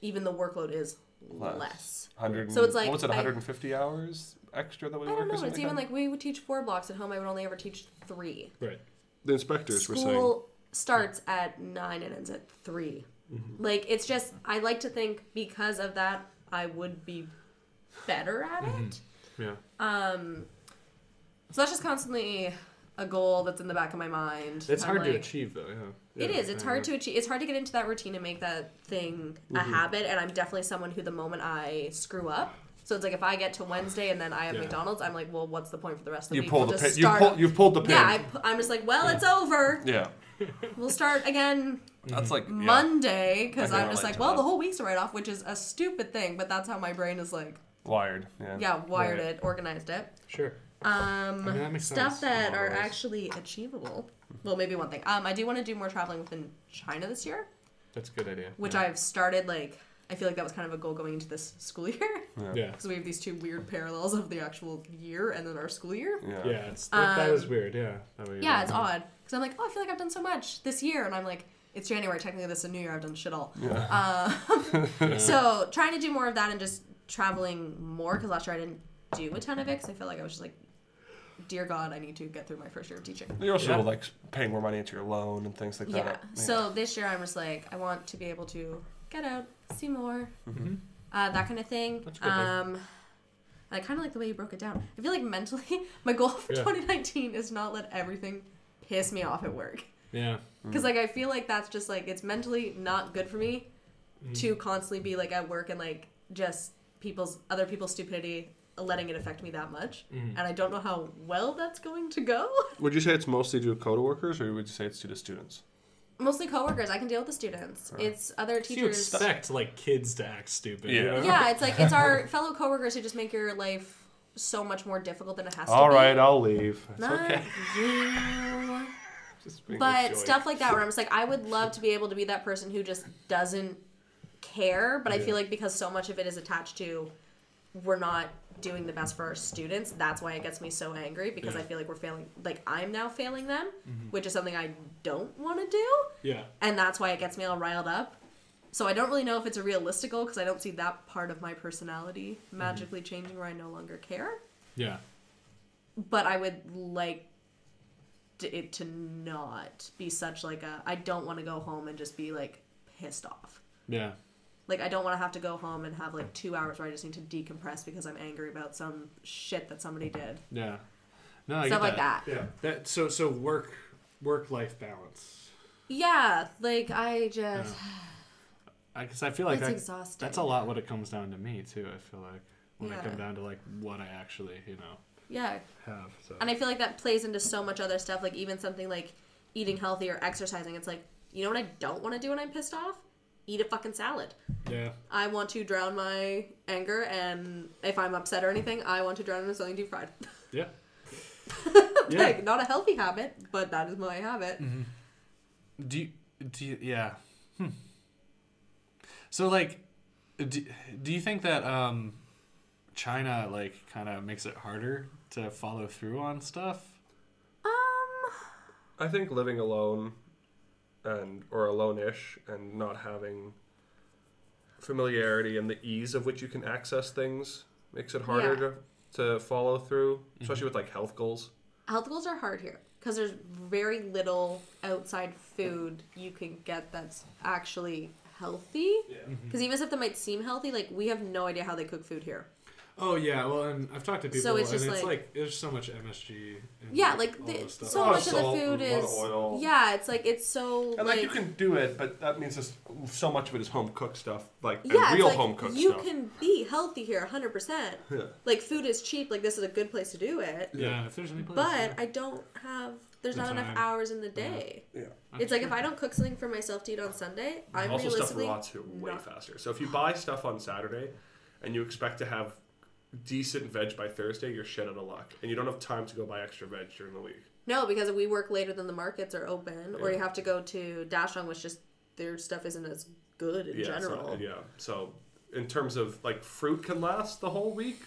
even the workload is Less. less. So it's like what was it, I- 150 hours extra that we I work don't or know. It's even like we would teach four blocks at home. I would only ever teach three. Right. the inspectors were saying. School starts at nine and ends at 3 Mm-hmm. Like it's just I like to think because of that I would be better at Mm-hmm. it. Yeah. Um, so that's just constantly a goal that's in the back of my mind. It's I'm hard to like- achieve though. Yeah. It Yeah, is. It's hard to achieve. It's hard to get into that routine and make that thing a Mhm. habit. And I'm definitely someone who, the moment I screw up, so it's like if I get to Wednesday and then I have Yeah. McDonald's, I'm like, well, what's the point for the rest of the You week? pull We'll the just pin- you start- pull- you've pulled the pin. Yeah, I, pu- I'm just like, well, it's over. Yeah. We'll start again That's like. Monday because I can I'm just like, well, that. the whole week's a write off, which is a stupid thing, but that's how my brain is like, wired. Yeah. yeah, wired Right. it, organized it. Sure. Um, I mean, that makes stuff sense that are ways. actually achievable. Well, maybe one thing. Um, I do want to do more traveling within China this year, That's a good idea. which yeah. I've started. Like, I feel like that was kind of a goal going into this school year. Yeah. Because we have these two weird parallels of the actual year and then our school year. Yeah. Yeah, it's, that, that is Um, weird. Yeah. That way you Yeah, it's know. odd because I'm like, oh, I feel like I've done so much this year, and I'm like, it's January. Technically, this is a new year. I've done shit all. Uh, so trying to do more of that and just traveling more because last year I didn't do a ton of it because I felt like I was just like, dear God, I need to get through my first year of teaching. You're also Yeah. like paying more money into your loan and things like Yeah. that. So this year I'm just like, I want to be able to get out, see more, Mhm. uh, that kind of thing. That's good um, I kind of like the way you broke it down. I feel like mentally, my goal for Yeah. 2019 is not let everything piss me off at work. Yeah. Because like I feel like that's just like it's mentally not good for me Mm-hmm. to constantly be like at work and like just people's other people's stupidity letting it affect me that much. Mhm. And I don't know how well that's going to go. Would you say it's mostly due to coder workers, or would you say it's due to students? Mostly coworkers. I can deal with the students. It's other So you expect like kids to act stupid. Yeah. You know? yeah, it's like it's our fellow coworkers who just make your life so much more difficult than it has to be. All right, I'll leave. It's Not okay. you. Just being a But stuff like that, where I'm just like, I would love to be able to be that person who just doesn't care. But I feel like because so much of it is attached to we're not doing the best for our students, that's why it gets me so angry because Yeah. I feel like we're failing, like I'm now failing them, Mhm. which is something I don't want to do. Yeah. And that's why it gets me all riled up. So I don't really know if it's a realistical because I don't see that part of my personality magically changing where I no longer care. Yeah. But I would like t- it to not be such like a. I don't want to go home and just be like pissed off. Yeah. Like I don't want to have to go home and have like two hours where I just need to decompress because I'm angry about some shit that somebody did. Yeah. No, I Stuff get like that. Yeah. That so so work work life balance. Yeah, like I just. I guess I feel like It's that, exhausting. that's a lot what it comes down to me too. I feel like when I Yeah. come down to like what I actually you know Yeah. have. So And I feel like that plays into so much other stuff, like even something like eating healthy or exercising. It's like, you know what I don't want to do when I'm pissed off? Eat a fucking salad. yeah. I want to drown my anger, and if I'm upset or anything, I want to drown it in something deep fried. Yeah. like, not a healthy habit, but that is my habit. Do you, do you, yeah. Hmm. So like, do, do you think that um, China like kind of makes it harder to follow through on stuff? Um. I think living alone and or alone-ish and not having familiarity and the ease of which you can access things makes it harder Yeah. to, to follow through, mm-hmm. especially with like health goals. Health goals are hard here because there's very little outside food you can get that's actually healthy. Because mm-hmm. even if they might seem healthy, like we have no idea how they cook food here. Oh yeah, well, and I've talked to people, So it's and just it's like- like, there's so much MSG. And Yeah, like all the, this stuff. so much of the food is. oil. Yeah, it's like it's so And like, like, you can do it, but that means just so much of it is home cooked stuff, like yeah, it's real like home cooked you stuff. can be healthy here, hundred percent. Yeah. Like food is cheap. Like this is a good place to do it. Yeah, if there's any place. But yeah. I don't have. There's The not enough hours in the day. Yeah. It's like if I don't cook something for myself to eat on Sunday, I'm also stuff realistically rots here way not- faster. So if you buy stuff on Saturday and you expect to have decent veg by Thursday, you're shit out of luck, and you don't have time to go buy extra veg during the week. No, because we work later than the markets are open, or you have to go to Dashong, which just their stuff isn't as good in yeah, so- general. yeah. So in terms of like fruit can last the whole week,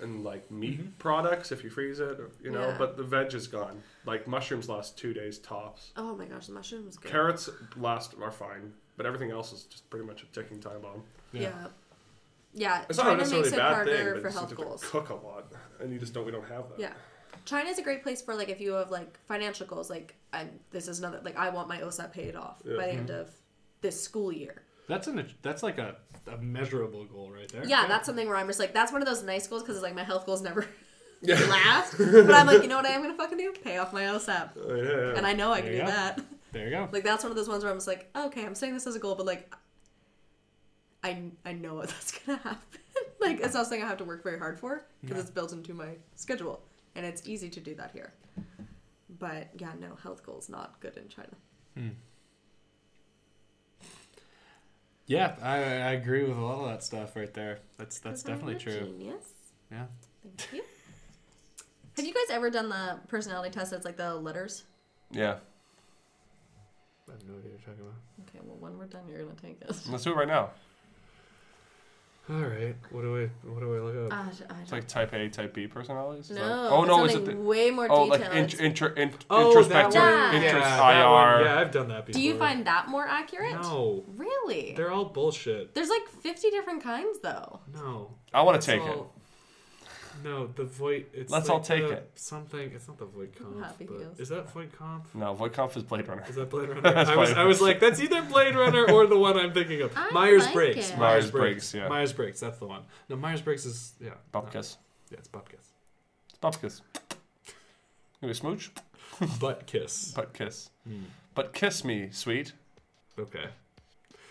and like meat mm-hmm. products if you freeze it, or, you know. Yeah. But the veg is gone. Like mushrooms last two days tops. Oh my gosh, the mushrooms good. Carrots last are fine, but everything else is just pretty much a ticking time bomb. Yeah. Yeah, It's not China necessarily makes a it bad harder thing, but for you health have to goals. cook a lot, and you just don't. We don't have that. Yeah. China is a great place for like if you have like financial goals. Like, I'm this is another like I want my OSAP paid off Yeah. by the mm-hmm. end of this school year. That's an that's like a, a measurable goal right there. Yeah, that's something where I'm just like that's one of those nice goals because it's like my health goals never Yeah. last. but I'm like, you know what I am gonna fucking do? Pay off my OSAP. Oh, uh, yeah, yeah. And I know I There can do go. that. There you go. Like that's one of those ones where I'm just like, okay, I'm saying this as a goal, but like, I I know that's gonna happen. like it's not something I have to work very hard for because Yeah. it's built into my schedule, and it's easy to do that here. But yeah, no, health goals not good in China. Hmm. Yeah, I, I agree with a lot of that stuff right there. That's that's 'Cause I'm definitely a true. Genius. Yeah. Thank you. Have you guys ever done the personality test that's like the letters? Yeah. I have no idea what you're talking about. Okay, well when we're done, you're gonna take it. Let's do it right now. All right. What do I what do I look up? Uh, I It's like type A, type B personalities. Is No, that- oh it's no, is it the, way more Oh, like detailed. int, intra, int, Oh, introspective, that one. intros, Yeah, IR. one. Yeah, I've done that before. Do you find that more accurate? No. Really? They're all bullshit. There's like 50 different kinds though. No. I wanna It's take it. all- No, the Voight. It's Let's like all take the it. Something. It's not the Voight Kampf. Happy but- Heels. Is that Voight Kampf? No, Voight-Kampf is Blade Runner. Is that Blade Runner? I was, I was like, that's either Blade Runner or the one I'm thinking of. I Myers like Briggs. it. Myers-Briggs, yeah. Myers Briggs. That's the one. No, Myers Briggs is yeah. Bupkis. Yeah, it's Bupkis. It's Bupkis. Maybe smooch? Butt kiss. Butt kiss. Hmm. But kiss me, sweet. Okay.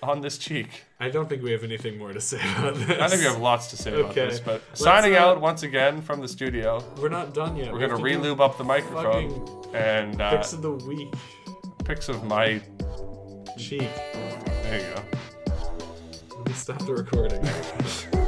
On this cheek. I don't think we have anything more to say about this. I think we have lots to say about Okay. this, but Let's, signing uh, out once again from the studio. We're not done yet. We're We gonna have to do re-lube up the microphone and uh, Picks of the week. pics of my Cheek. There you go. Let me stop the recording.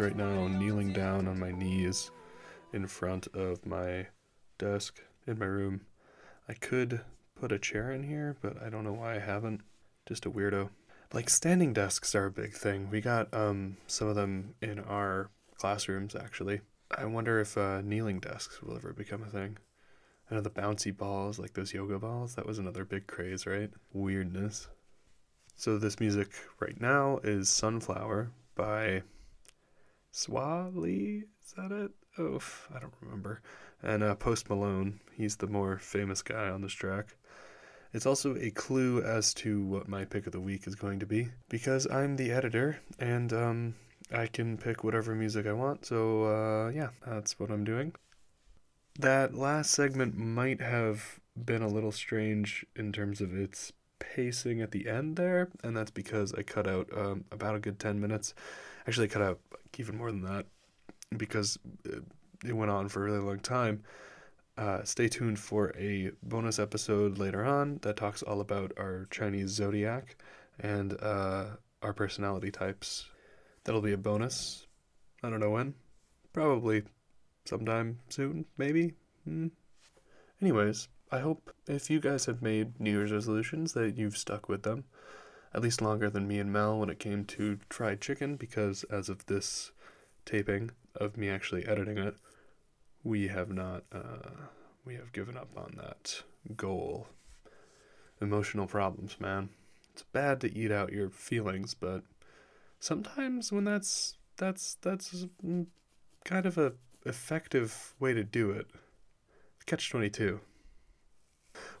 right now, kneeling down on my knees in front of my desk in my room. I could put a chair in here, but I don't know why I haven't. Just a weirdo. Like standing desks are a big thing. We got um some of them in our classrooms actually. I wonder if uh, kneeling desks will ever become a thing. I know the bouncy balls, like those yoga balls, that was another big craze, right? Weirdness. So this music right now is Sunflower by Swae Lee. Is that it? Oh, I don't remember. And uh, Post Malone. He's the more famous guy on this track. It's also a clue as to what my pick of the week is going to be because I'm the editor and um, I can pick whatever music I want. So uh, yeah, that's what I'm doing. That last segment might have been a little strange in terms of its pacing at the end there, and that's because I cut out um, about a good 10 minutes. Actually, cut out even more than that because it, it went on for a really long time. uh, stay tuned for a bonus episode later on that talks all about our Chinese zodiac and uh, our personality types. That'll be a bonus. I don't know when. Probably sometime soon, maybe. Hmm. Anyways, I hope if you guys have made New Year's resolutions that you've stuck with them at least longer than me and Mel when it came to fried chicken because as of this taping of me actually editing it, we have not uh, we have given up on that goal. Emotional problems, man. It's bad to eat out your feelings, but sometimes when that's that's that's kind of a effective way to do it. Catch 22.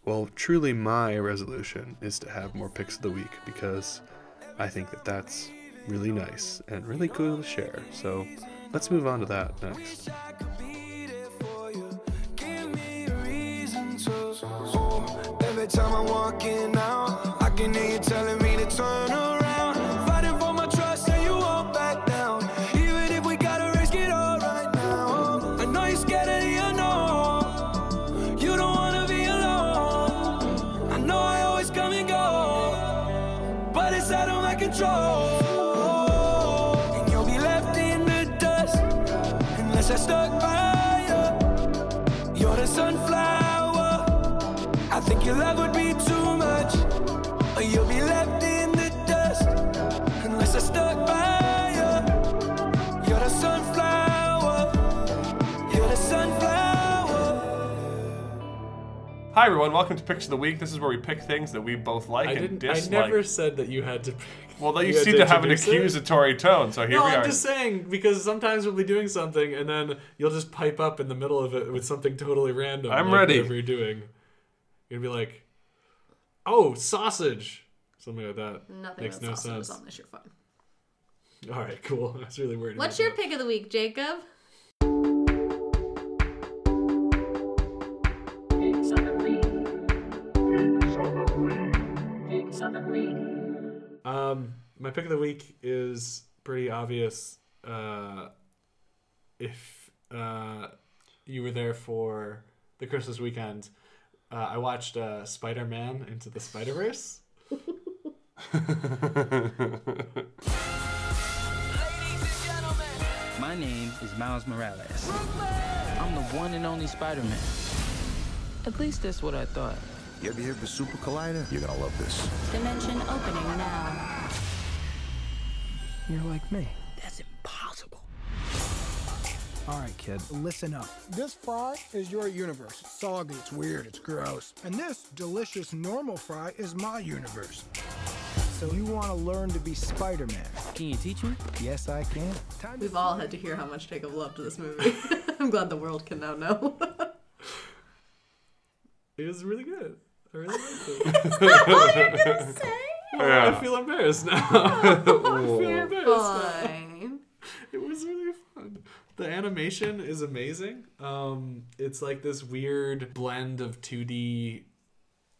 Well, truly, my resolution is to have more picks of the week because I think that that's really nice and really cool to share. So let's move on to that next. Every time I'm walking out, Hi everyone, welcome to Picks of the Week. This is where we pick things that we both like I and didn't. I never said that you had to. Well, that you, had seem to, have an introduce it. accusatory tone, so here we no, we I'm are. just saying because sometimes we'll be doing something and then you'll just pipe up in the middle of it with something totally random. I'm like ready. Whatever you're doing, you're gonna be like, "Oh, sausage," something like that. Nothing makes no sausages sense. on this. You're fine. All right, cool. I was really worried. What's about your pick of the week, Jacob? Um, my pick of the week is pretty obvious. Uh, if uh, you were there for the Christmas weekend, uh, I watched uh, Spider Man Into the Spider Verse. My name is Miles Morales. I'm the one and only Spider-Man. At least that's what I thought. You ever hear of the Super Collider? You're gonna love this. Dimension opening now. You're like me. That's impossible. All right, kid, listen up. This fry is your universe. It's soggy, it's weird, it's gross. And this delicious normal fry is my universe. So you want to learn to be Spider-Man? Can you teach me? Yes, I can. We've all had to hear how much Jacob loved this movie. I'm glad the world can now know. It was really good. I really liked it. Is that all you're gonna say? Oh, I feel embarrassed now. I feel embarrassed now. Fine. It was really fun. The animation is amazing. Um, it's like this weird blend of 2D,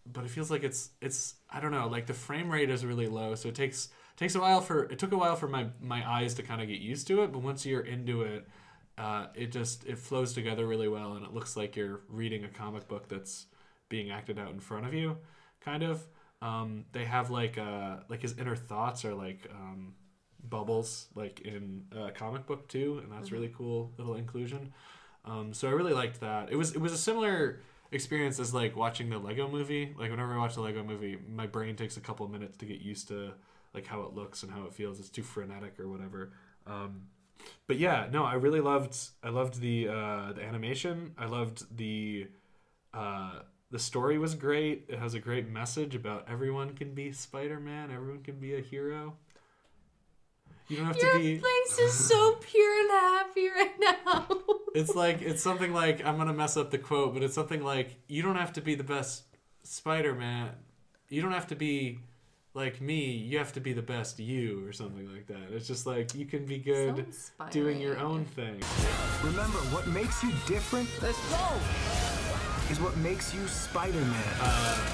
but it feels like it's it's I don't know. Like the frame rate is really low, so it takes takes a while for it took a while for my my eyes to kind of get used to it. But once you're into it, uh, it just it flows together really well, and it looks like you're reading a comic book that's being acted out in front of you, kind of. Um, they have like uh like his inner thoughts are like um, bubbles like in a comic book too, and that's really cool little inclusion. Um, so I really liked that. It was it was a similar experience as like watching the Lego movie. Like whenever I watch the Lego movie, my brain takes a couple of minutes to get used to like how it looks and how it feels. It's too frenetic or whatever. Um, but yeah, no, I really loved I loved the uh, the animation. I loved the uh, the story was great. It has a great message about everyone can be Spider Man. Everyone can be a hero. You don't have Your to be. Your face is so pure and happy right now. It's like it's something like I'm gonna mess up the quote, but it's something like you don't have to be the best Spider Man. You don't have to be like me. You have to be the best you, or something like that. It's just like you can be good doing your own thing. Remember, what makes you different? Let's go. Is what makes you Spider-Man. Uh,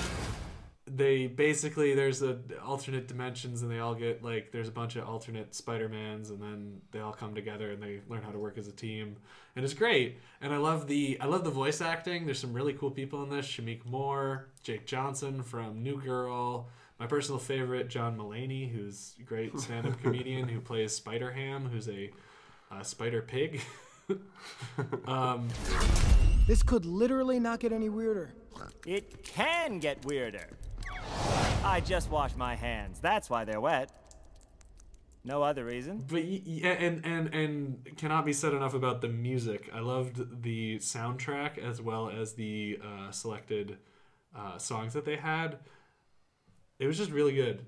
they basically there's a alternate dimensions and they all get like there's a bunch of alternate Spider-Mans and then they all come together and they learn how to work as a team. And it's great. And I love the I love the voice acting. There's some really cool people in this. Shameik Moore Jake Johnson from New Girl. My personal favorite John Mulaney who's a great stand-up comedian who plays Spider Ham who's a uh, spider pig. Um, This could literally not get any weirder. It can get weirder. I just washed my hands. That's why they're wet. No other reason. But yeah, and and and cannot be said enough about the music. I loved the soundtrack as well as the uh, selected uh, songs that they had. It was just really good.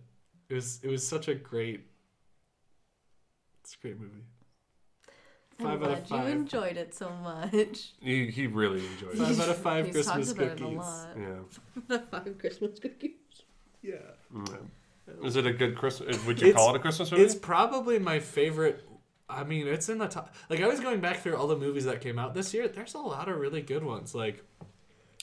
It was it was such a great. It's a great movie. I'm Five out of glad you enjoyed it so much. He, he really enjoyed it. Five out of five He's Christmas talked about it a cookies. lot. Yeah. Five Christmas cookies. Yeah. Mm. Is it a good Christmas? Would you call it a Christmas movie? It's probably my favorite. I mean, it's in the top. Like I was going back through all the movies that came out this year. There's a lot of really good ones. Like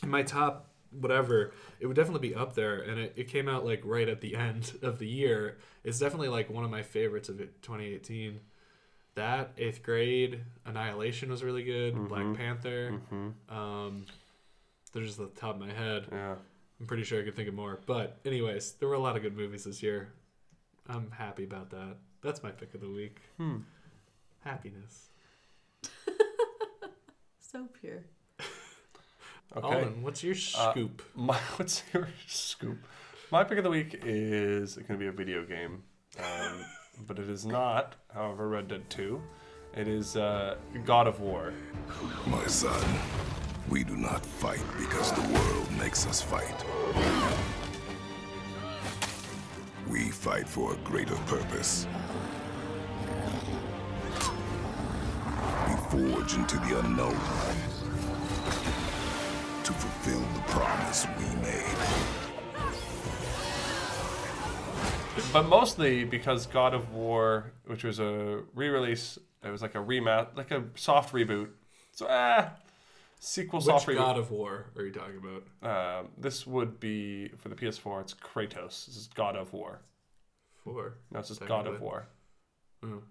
in my top whatever, it would definitely be up there. And it, it came out like right at the end of the year. It's definitely like one of my favorites of 2018. That eighth grade, Annihilation was really good. Black Panther. Um, they're just at the top of my head. Yeah. I'm pretty sure I could think of more. But anyways, there were a lot of good movies this year. I'm happy about that. That's my pick of the week. Hmm. Happiness. So pure. Okay. Alden, what's your Uh, scoop? my what's your scoop? My pick of the week is going to be a video game, um, but it is not. However, Red Dead Two. It is uh, God of War. My son, we do not fight because the world makes us fight. We fight for a greater purpose. We forge into the unknown to fulfill the promise we made. But mostly because God of War, which was a re-release, it was like a remat, like a soft reboot. So ah, sequel Which soft reboot. God of War are you talking about? Um, this would be for the PS4. It's Kratos. This is God of War. Four. No, it's just God of. War. Oh.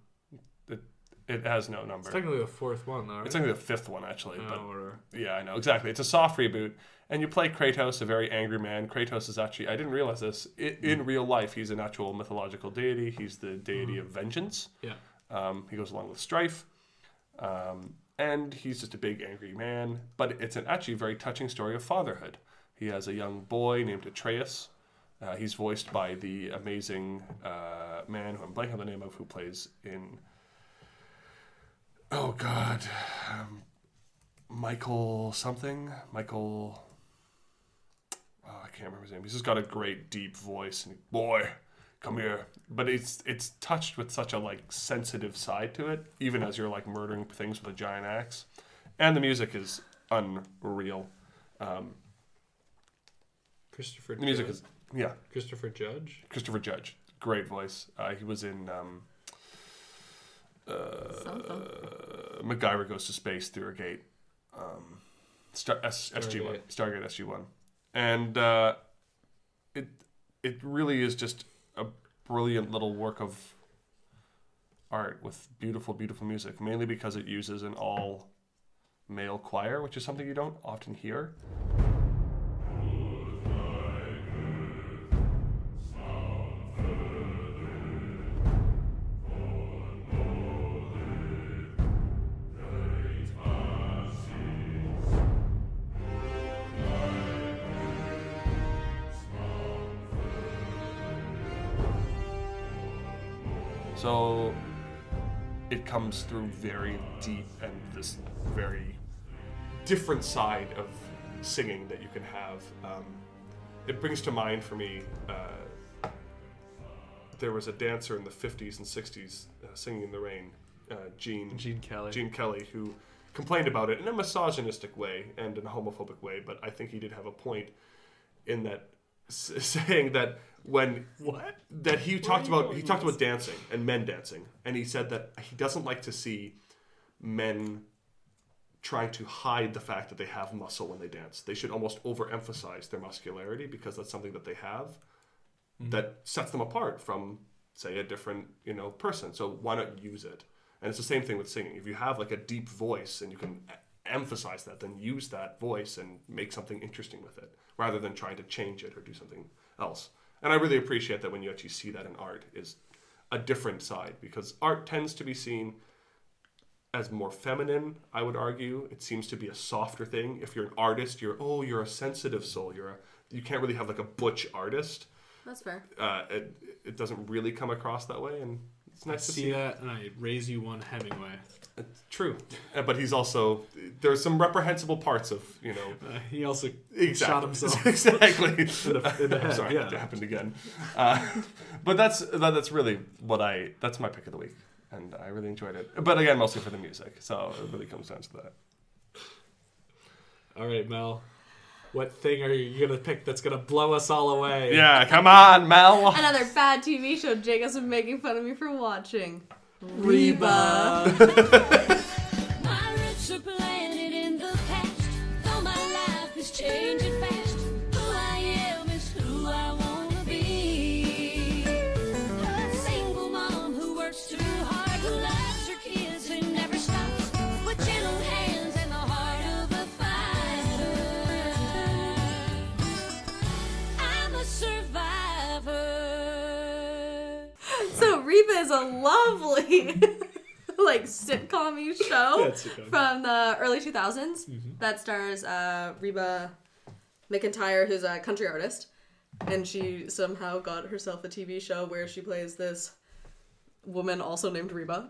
It, it has no number. It's technically the fourth one, though. Right? It's technically the fifth one, actually. Oh, but yeah, I know exactly. It's a soft reboot, and you play Kratos, a very angry man. Kratos is actually I didn't realize this I, in real life. He's an actual mythological deity. He's the deity of vengeance. Yeah. Um, he goes along with strife, um, and he's just a big angry man. But it's an actually very touching story of fatherhood. He has a young boy named Atreus. Uh, he's voiced by the amazing uh, man who I'm blanking on the name of, who plays in. Oh God, um, Michael something. Michael. I can't remember his name. He's just got a great deep voice. And boy, come here. But it's it's touched with such a like sensitive side to it, even as you're like murdering things with a giant axe, and the music is unreal. Um, Christopher. the music Judge? is yeah. Christopher Judge. Christopher Judge, great voice. Uh, he was in um, uh, MacGyver Goes to Space through a Gate, um, Star- S- SG One, Stargate SG One, and uh, it it really is just a brilliant little work of art with beautiful, beautiful music. Mainly because it uses an all male choir, which is something you don't often hear. Comes through very deep and this very different side of singing that you can have. Um, it brings to mind for me. Uh, there was a dancer in the 50s and 60s uh, singing in the rain, uh, Gene Gene Kelly. Gene Kelly, who complained about it in a misogynistic way and in a homophobic way, but I think he did have a point in that s- saying that when what? that he talked about he talked about dancing and men dancing and he said that he doesn't like to see men trying to hide the fact that they have muscle when they dance. They should almost overemphasize their muscularity because that's something that they have that sets them apart from say a different you know person. So why not use it? And it's the same thing with singing. If you have like a deep voice and you can emphasize that then use that voice and make something interesting with it rather than trying to change it or do something else. And i really appreciate that when you actually see that in art is a different side because art tends to be seen as more feminine i would argue. It seems to be a softer thing. If you're an artist you're oh you're a sensitive soul. You're a you can't really have like a butch artist. That's fair. uh, it, it doesn't really come across that way, and it's nice to see, see. that, and I raise you one Hemingway. It's true, Uh, but he's also there's some reprehensible parts of you know. Uh, he also exactly. shot himself exactly in the- in the I'm head, sorry, yeah. it happened again. Uh, but that's that, that's really what I that's my pick of the week, and I really enjoyed it. But again, mostly for the music, so it really comes down to that. All right, Mel. What thing are you gonna pick that's gonna blow us all away? Yeah, come on, Mel. Another bad TV show Jacob's been making fun of me for watching. Reba. is a lovely like sitcom show Yeah, from the early 2000s Mm-hmm. that stars uh, Reba McEntire, who's a country artist, and she somehow got herself a TV show where she plays this woman also named Reba,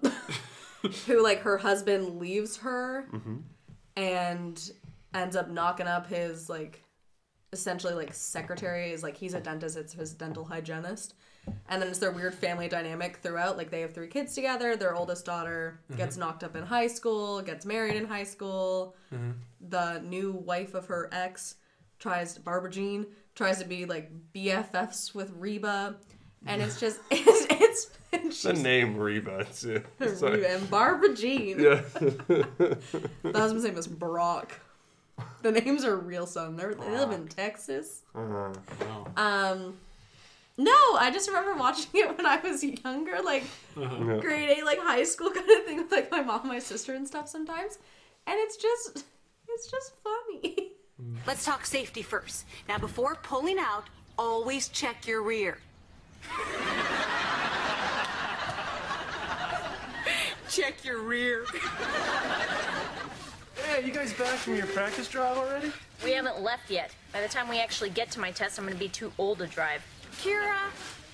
who like her husband leaves her and ends up knocking up his like essentially like secretary is like he's a dentist it's his dental hygienist and then it's their weird family dynamic throughout like they have three kids together their oldest daughter gets Mhm. knocked up in high school gets married in high school Mhm. the new wife of her ex tries barbara jean tries to be like bffs with reba and it's just it's it's, it's The name Reba. It's, sorry. Reba and Barbara Jean. Yeah. the husband's name is Brock. The names are real son. They're, they live in Texas. Uh-huh. Um, no, I just remember watching it when I was younger, like Uh-huh. Grade eight, like high school kind of thing with like my mom, my sister, and stuff sometimes. And it's just, it's just funny. Let's talk safety first. Now, before pulling out, always check your rear. check your rear. Hey, you guys back from your practice drive already? We haven't left yet. By the time we actually get to my test, I'm going to be too old to drive. Kira,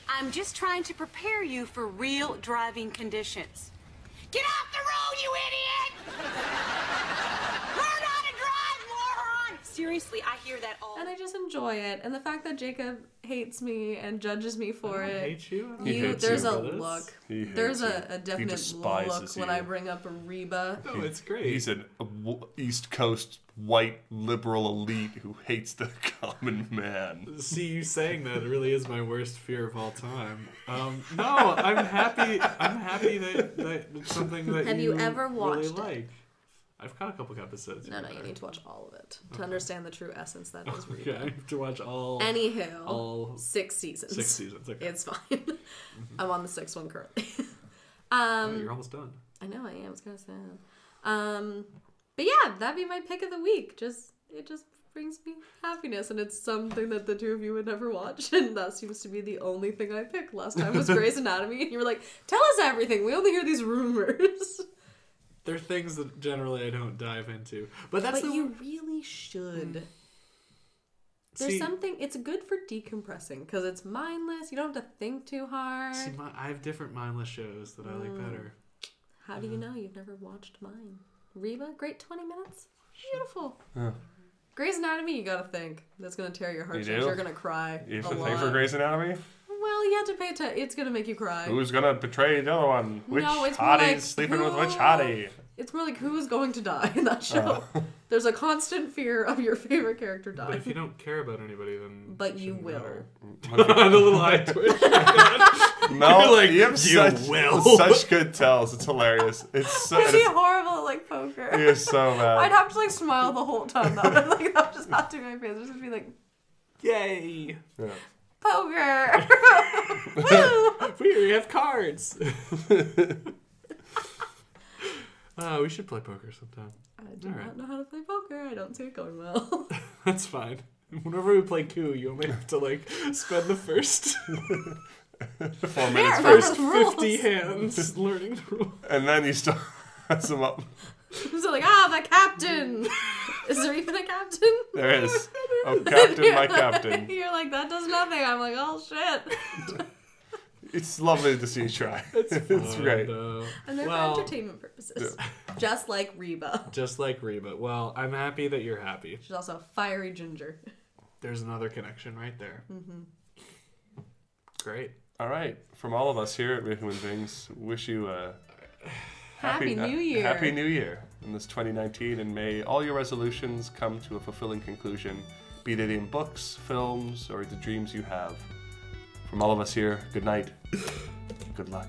I'm just trying to prepare you for real driving conditions. Get off the road, you idiot! Learn how to drive, moron! Seriously, I hear that all. And I just enjoy it, and the fact that Jacob hates me and judges me for don't it. hate you. I don't He hates there's you a for this. look. He There's hates a, you. a He definite despises look when you. I bring up a Reba. Oh, it's great. He's an a w- East Coast white liberal elite who hates the common man. See, you saying that really is my worst fear of all time. Um, no, I'm happy. I'm happy that, that it's something that Have you ever really watched it? like. I've caught a couple episodes. No, no, you need to watch all of it to understand the true essence that is Okay. I have to watch all. Anywho, all six seasons. Six seasons. Okay. It's fine. I'm on the sixth one currently. Oh, um, you're almost done. I know I am. It's kind of sad. Um, but yeah, that'd be my pick of the week. Just it just brings me happiness, and it's something that the two of you would never watch, and that seems to be the only thing I picked. Last time was Grey's Anatomy, and you were like, "Tell us everything. We only hear these rumors." There are things that generally I don't dive into, but that's but the you really should. There's See- something. It's good for decompressing because it's mindless. You don't have to think too hard. See, my, I have different mindless shows that I like Mm. better. How do you know you've never watched mine? Reba, great 20 minutes. Beautiful. Yeah. Grey's Anatomy, you gotta think. That's gonna tear your heart. You heartstrings. do? You're gonna cry. You have a to think lot. for Grey's Anatomy? Well, you have to pay attention. It's gonna make you cry. Who's gonna betray the other one? Which No, it's hottie's like, sleeping with which hottie? It's more like who's going to die in that show. Oh. There's a constant fear of your favorite character dying. But if you don't care about anybody, then But you will. the little eye twitch. Mel, You're like, you have "You such, will." such good tells. It's hilarious. It's so. I'd be It's, horrible at like poker. you're so bad. I'd have to like smile the whole time though. like that would just not do my face. I'd just be like, Yay! Yeah. Poker. we have cards. Uh, we should play poker sometime. I do All not right. know how to play poker. I don't see it going well. That's fine. Whenever we play coup, you only have to like spend the first Four minutes first first. rules. fifty hands learning the rules. And then you still mess them up. So like, ah, the captain. Is there even a captain? There is. Oh, Captain, my You're captain. Like, you're like, that does nothing. I'm like, oh shit. It's lovely to see you try. It's, fun, great. though. And they're Well, for entertainment purposes. Just like Reba. Just like Reba. Well, I'm happy that you're happy. She's also a fiery ginger. There's another connection right there. Mm-hmm. Great. All right. From all of us here at Real Things, wish you a Happy New Year. Happy New Year in this 2019, and may all your resolutions come to a fulfilling conclusion, be they in books, films, or the dreams you have. From all of us here, good night. Good luck.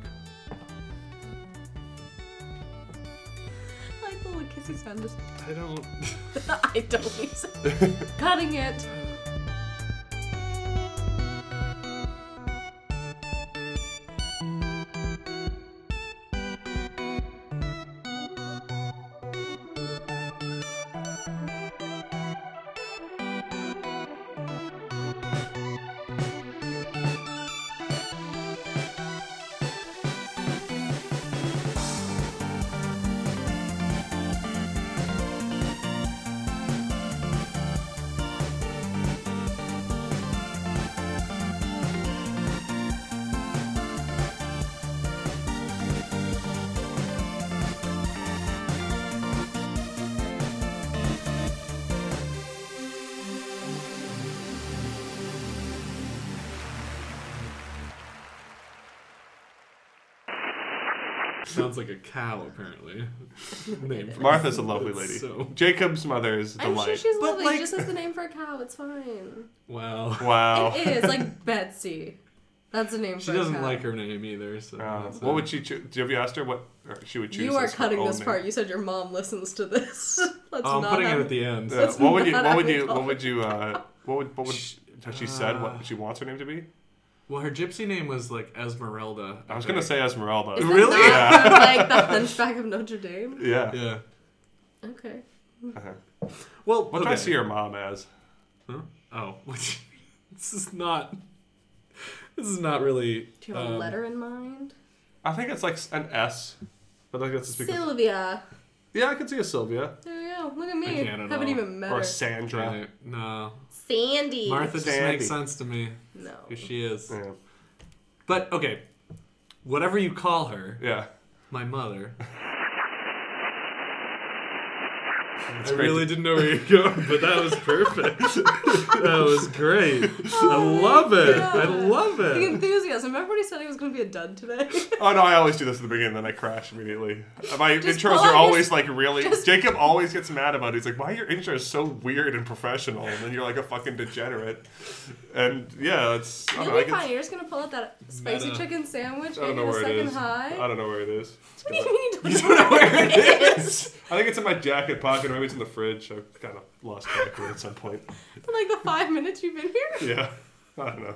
I like the little kissy sound. I don't. I don't. He said. Cutting it. Sounds like a cow, apparently. Name for Martha's a lovely lady. So Jacob's mother is a I'm delight. sure she's But, lovely. like- Just as the name for a cow, it's fine. wow. Wow. It is like Betsy. That's the name She for doesn't a cow. like her name either. So Uh, that's what it. would she choose? Have you asked her what or she would choose? You are as her cutting own this name? part. You said your mom listens to this. Let's Oh, I'm not putting it at the end. Yeah, let's what would you? not What have would it you? What would you? Uh, what would? What would? Has she said Uh, what she wants her name to be? Well, her gypsy name was like Esmeralda. I was gonna say Esmeralda. Is that Really? not Yeah. from, like the Hunchback of Notre Dame. Yeah. Yeah. Okay. Uh-huh. Well, What do I okay. see your mom as? Huh? Oh, this is not. This is not really. Do you have a um, letter in mind? I think it's like an S, but like that's just because. Sylvia. Yeah, I could see a Sylvia There you go. Look at me. I me. can't Haven't know. even met or her. a Sandra. Okay, No. Sandy. Martha just Sandy. makes sense to me. No. Who she is. Yeah. But okay, whatever you call her, Yeah. my mother. It's I great really to- didn't know where you're going, but that was perfect. that was great. I love it. I love it. The enthusiasm. Everybody said he was going to be a dud today? Oh no, I always do this at the beginning, then I crash immediately. Uh, my Just intros are out your- always like really. just- Jacob always gets mad about it. He's like, "Why are your intros so weird and professional?" And then you're like a fucking degenerate. And yeah, it's. I don't You'll know, be fine. You're just going to pull out that spicy Meta. chicken sandwich I don't and know a where it second high. I don't know where it is. What do you mean you You don't know where it is? I think it's in my jacket pocket, or maybe it's in the fridge. I've kind of lost track of it at some point. For like the five minutes you've been here? Yeah, I don't know.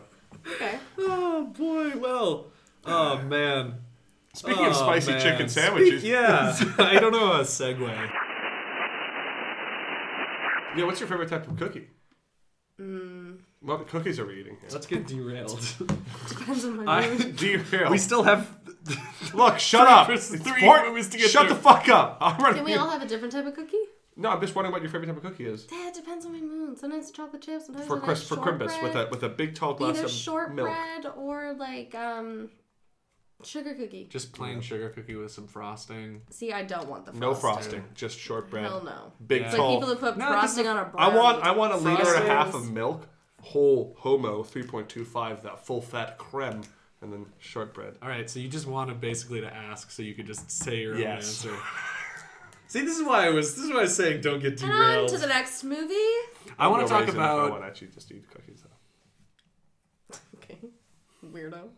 Okay. Oh boy, well. Oh man. Speaking of Oh, spicy man. chicken Speak- sandwiches, yeah, I don't know a segue. yeah. What's your favorite type of cookie? Mm, What cookies are we eating? Here? Let's get derailed. depends on my I, mood. Derail. we still have Look, shut Three up. It's three four- movies to get Shut through. the fuck up. I'm running. Can we all have a different type of cookie? No, I'm just wondering what your favorite type of cookie is. Yeah, it depends on my mood. Sometimes it's chocolate chips. Sometimes For it's Chris, for Crimpus, with a with a big tall glass Either of milk. shortbread or like um sugar cookie. just plain sugar cookie with some frosting. See, I don't want the frosting. No frosting, just shortbread. Hell no. Big Yeah. It's tall. like people that put No, 'cause frosting the- on a I brownie. want I want a liter and a half Frostings. of milk, whole homo 3.25, that full fat creme, and then shortbread. All right, so you just wanted basically to ask, so you could just say your Yes. own answer. See, this is why I was. This is why I was saying don't get And on derailed. to the next movie. I want to talk raisin if I about. want actually just eat cookies though. Okay. Weirdo.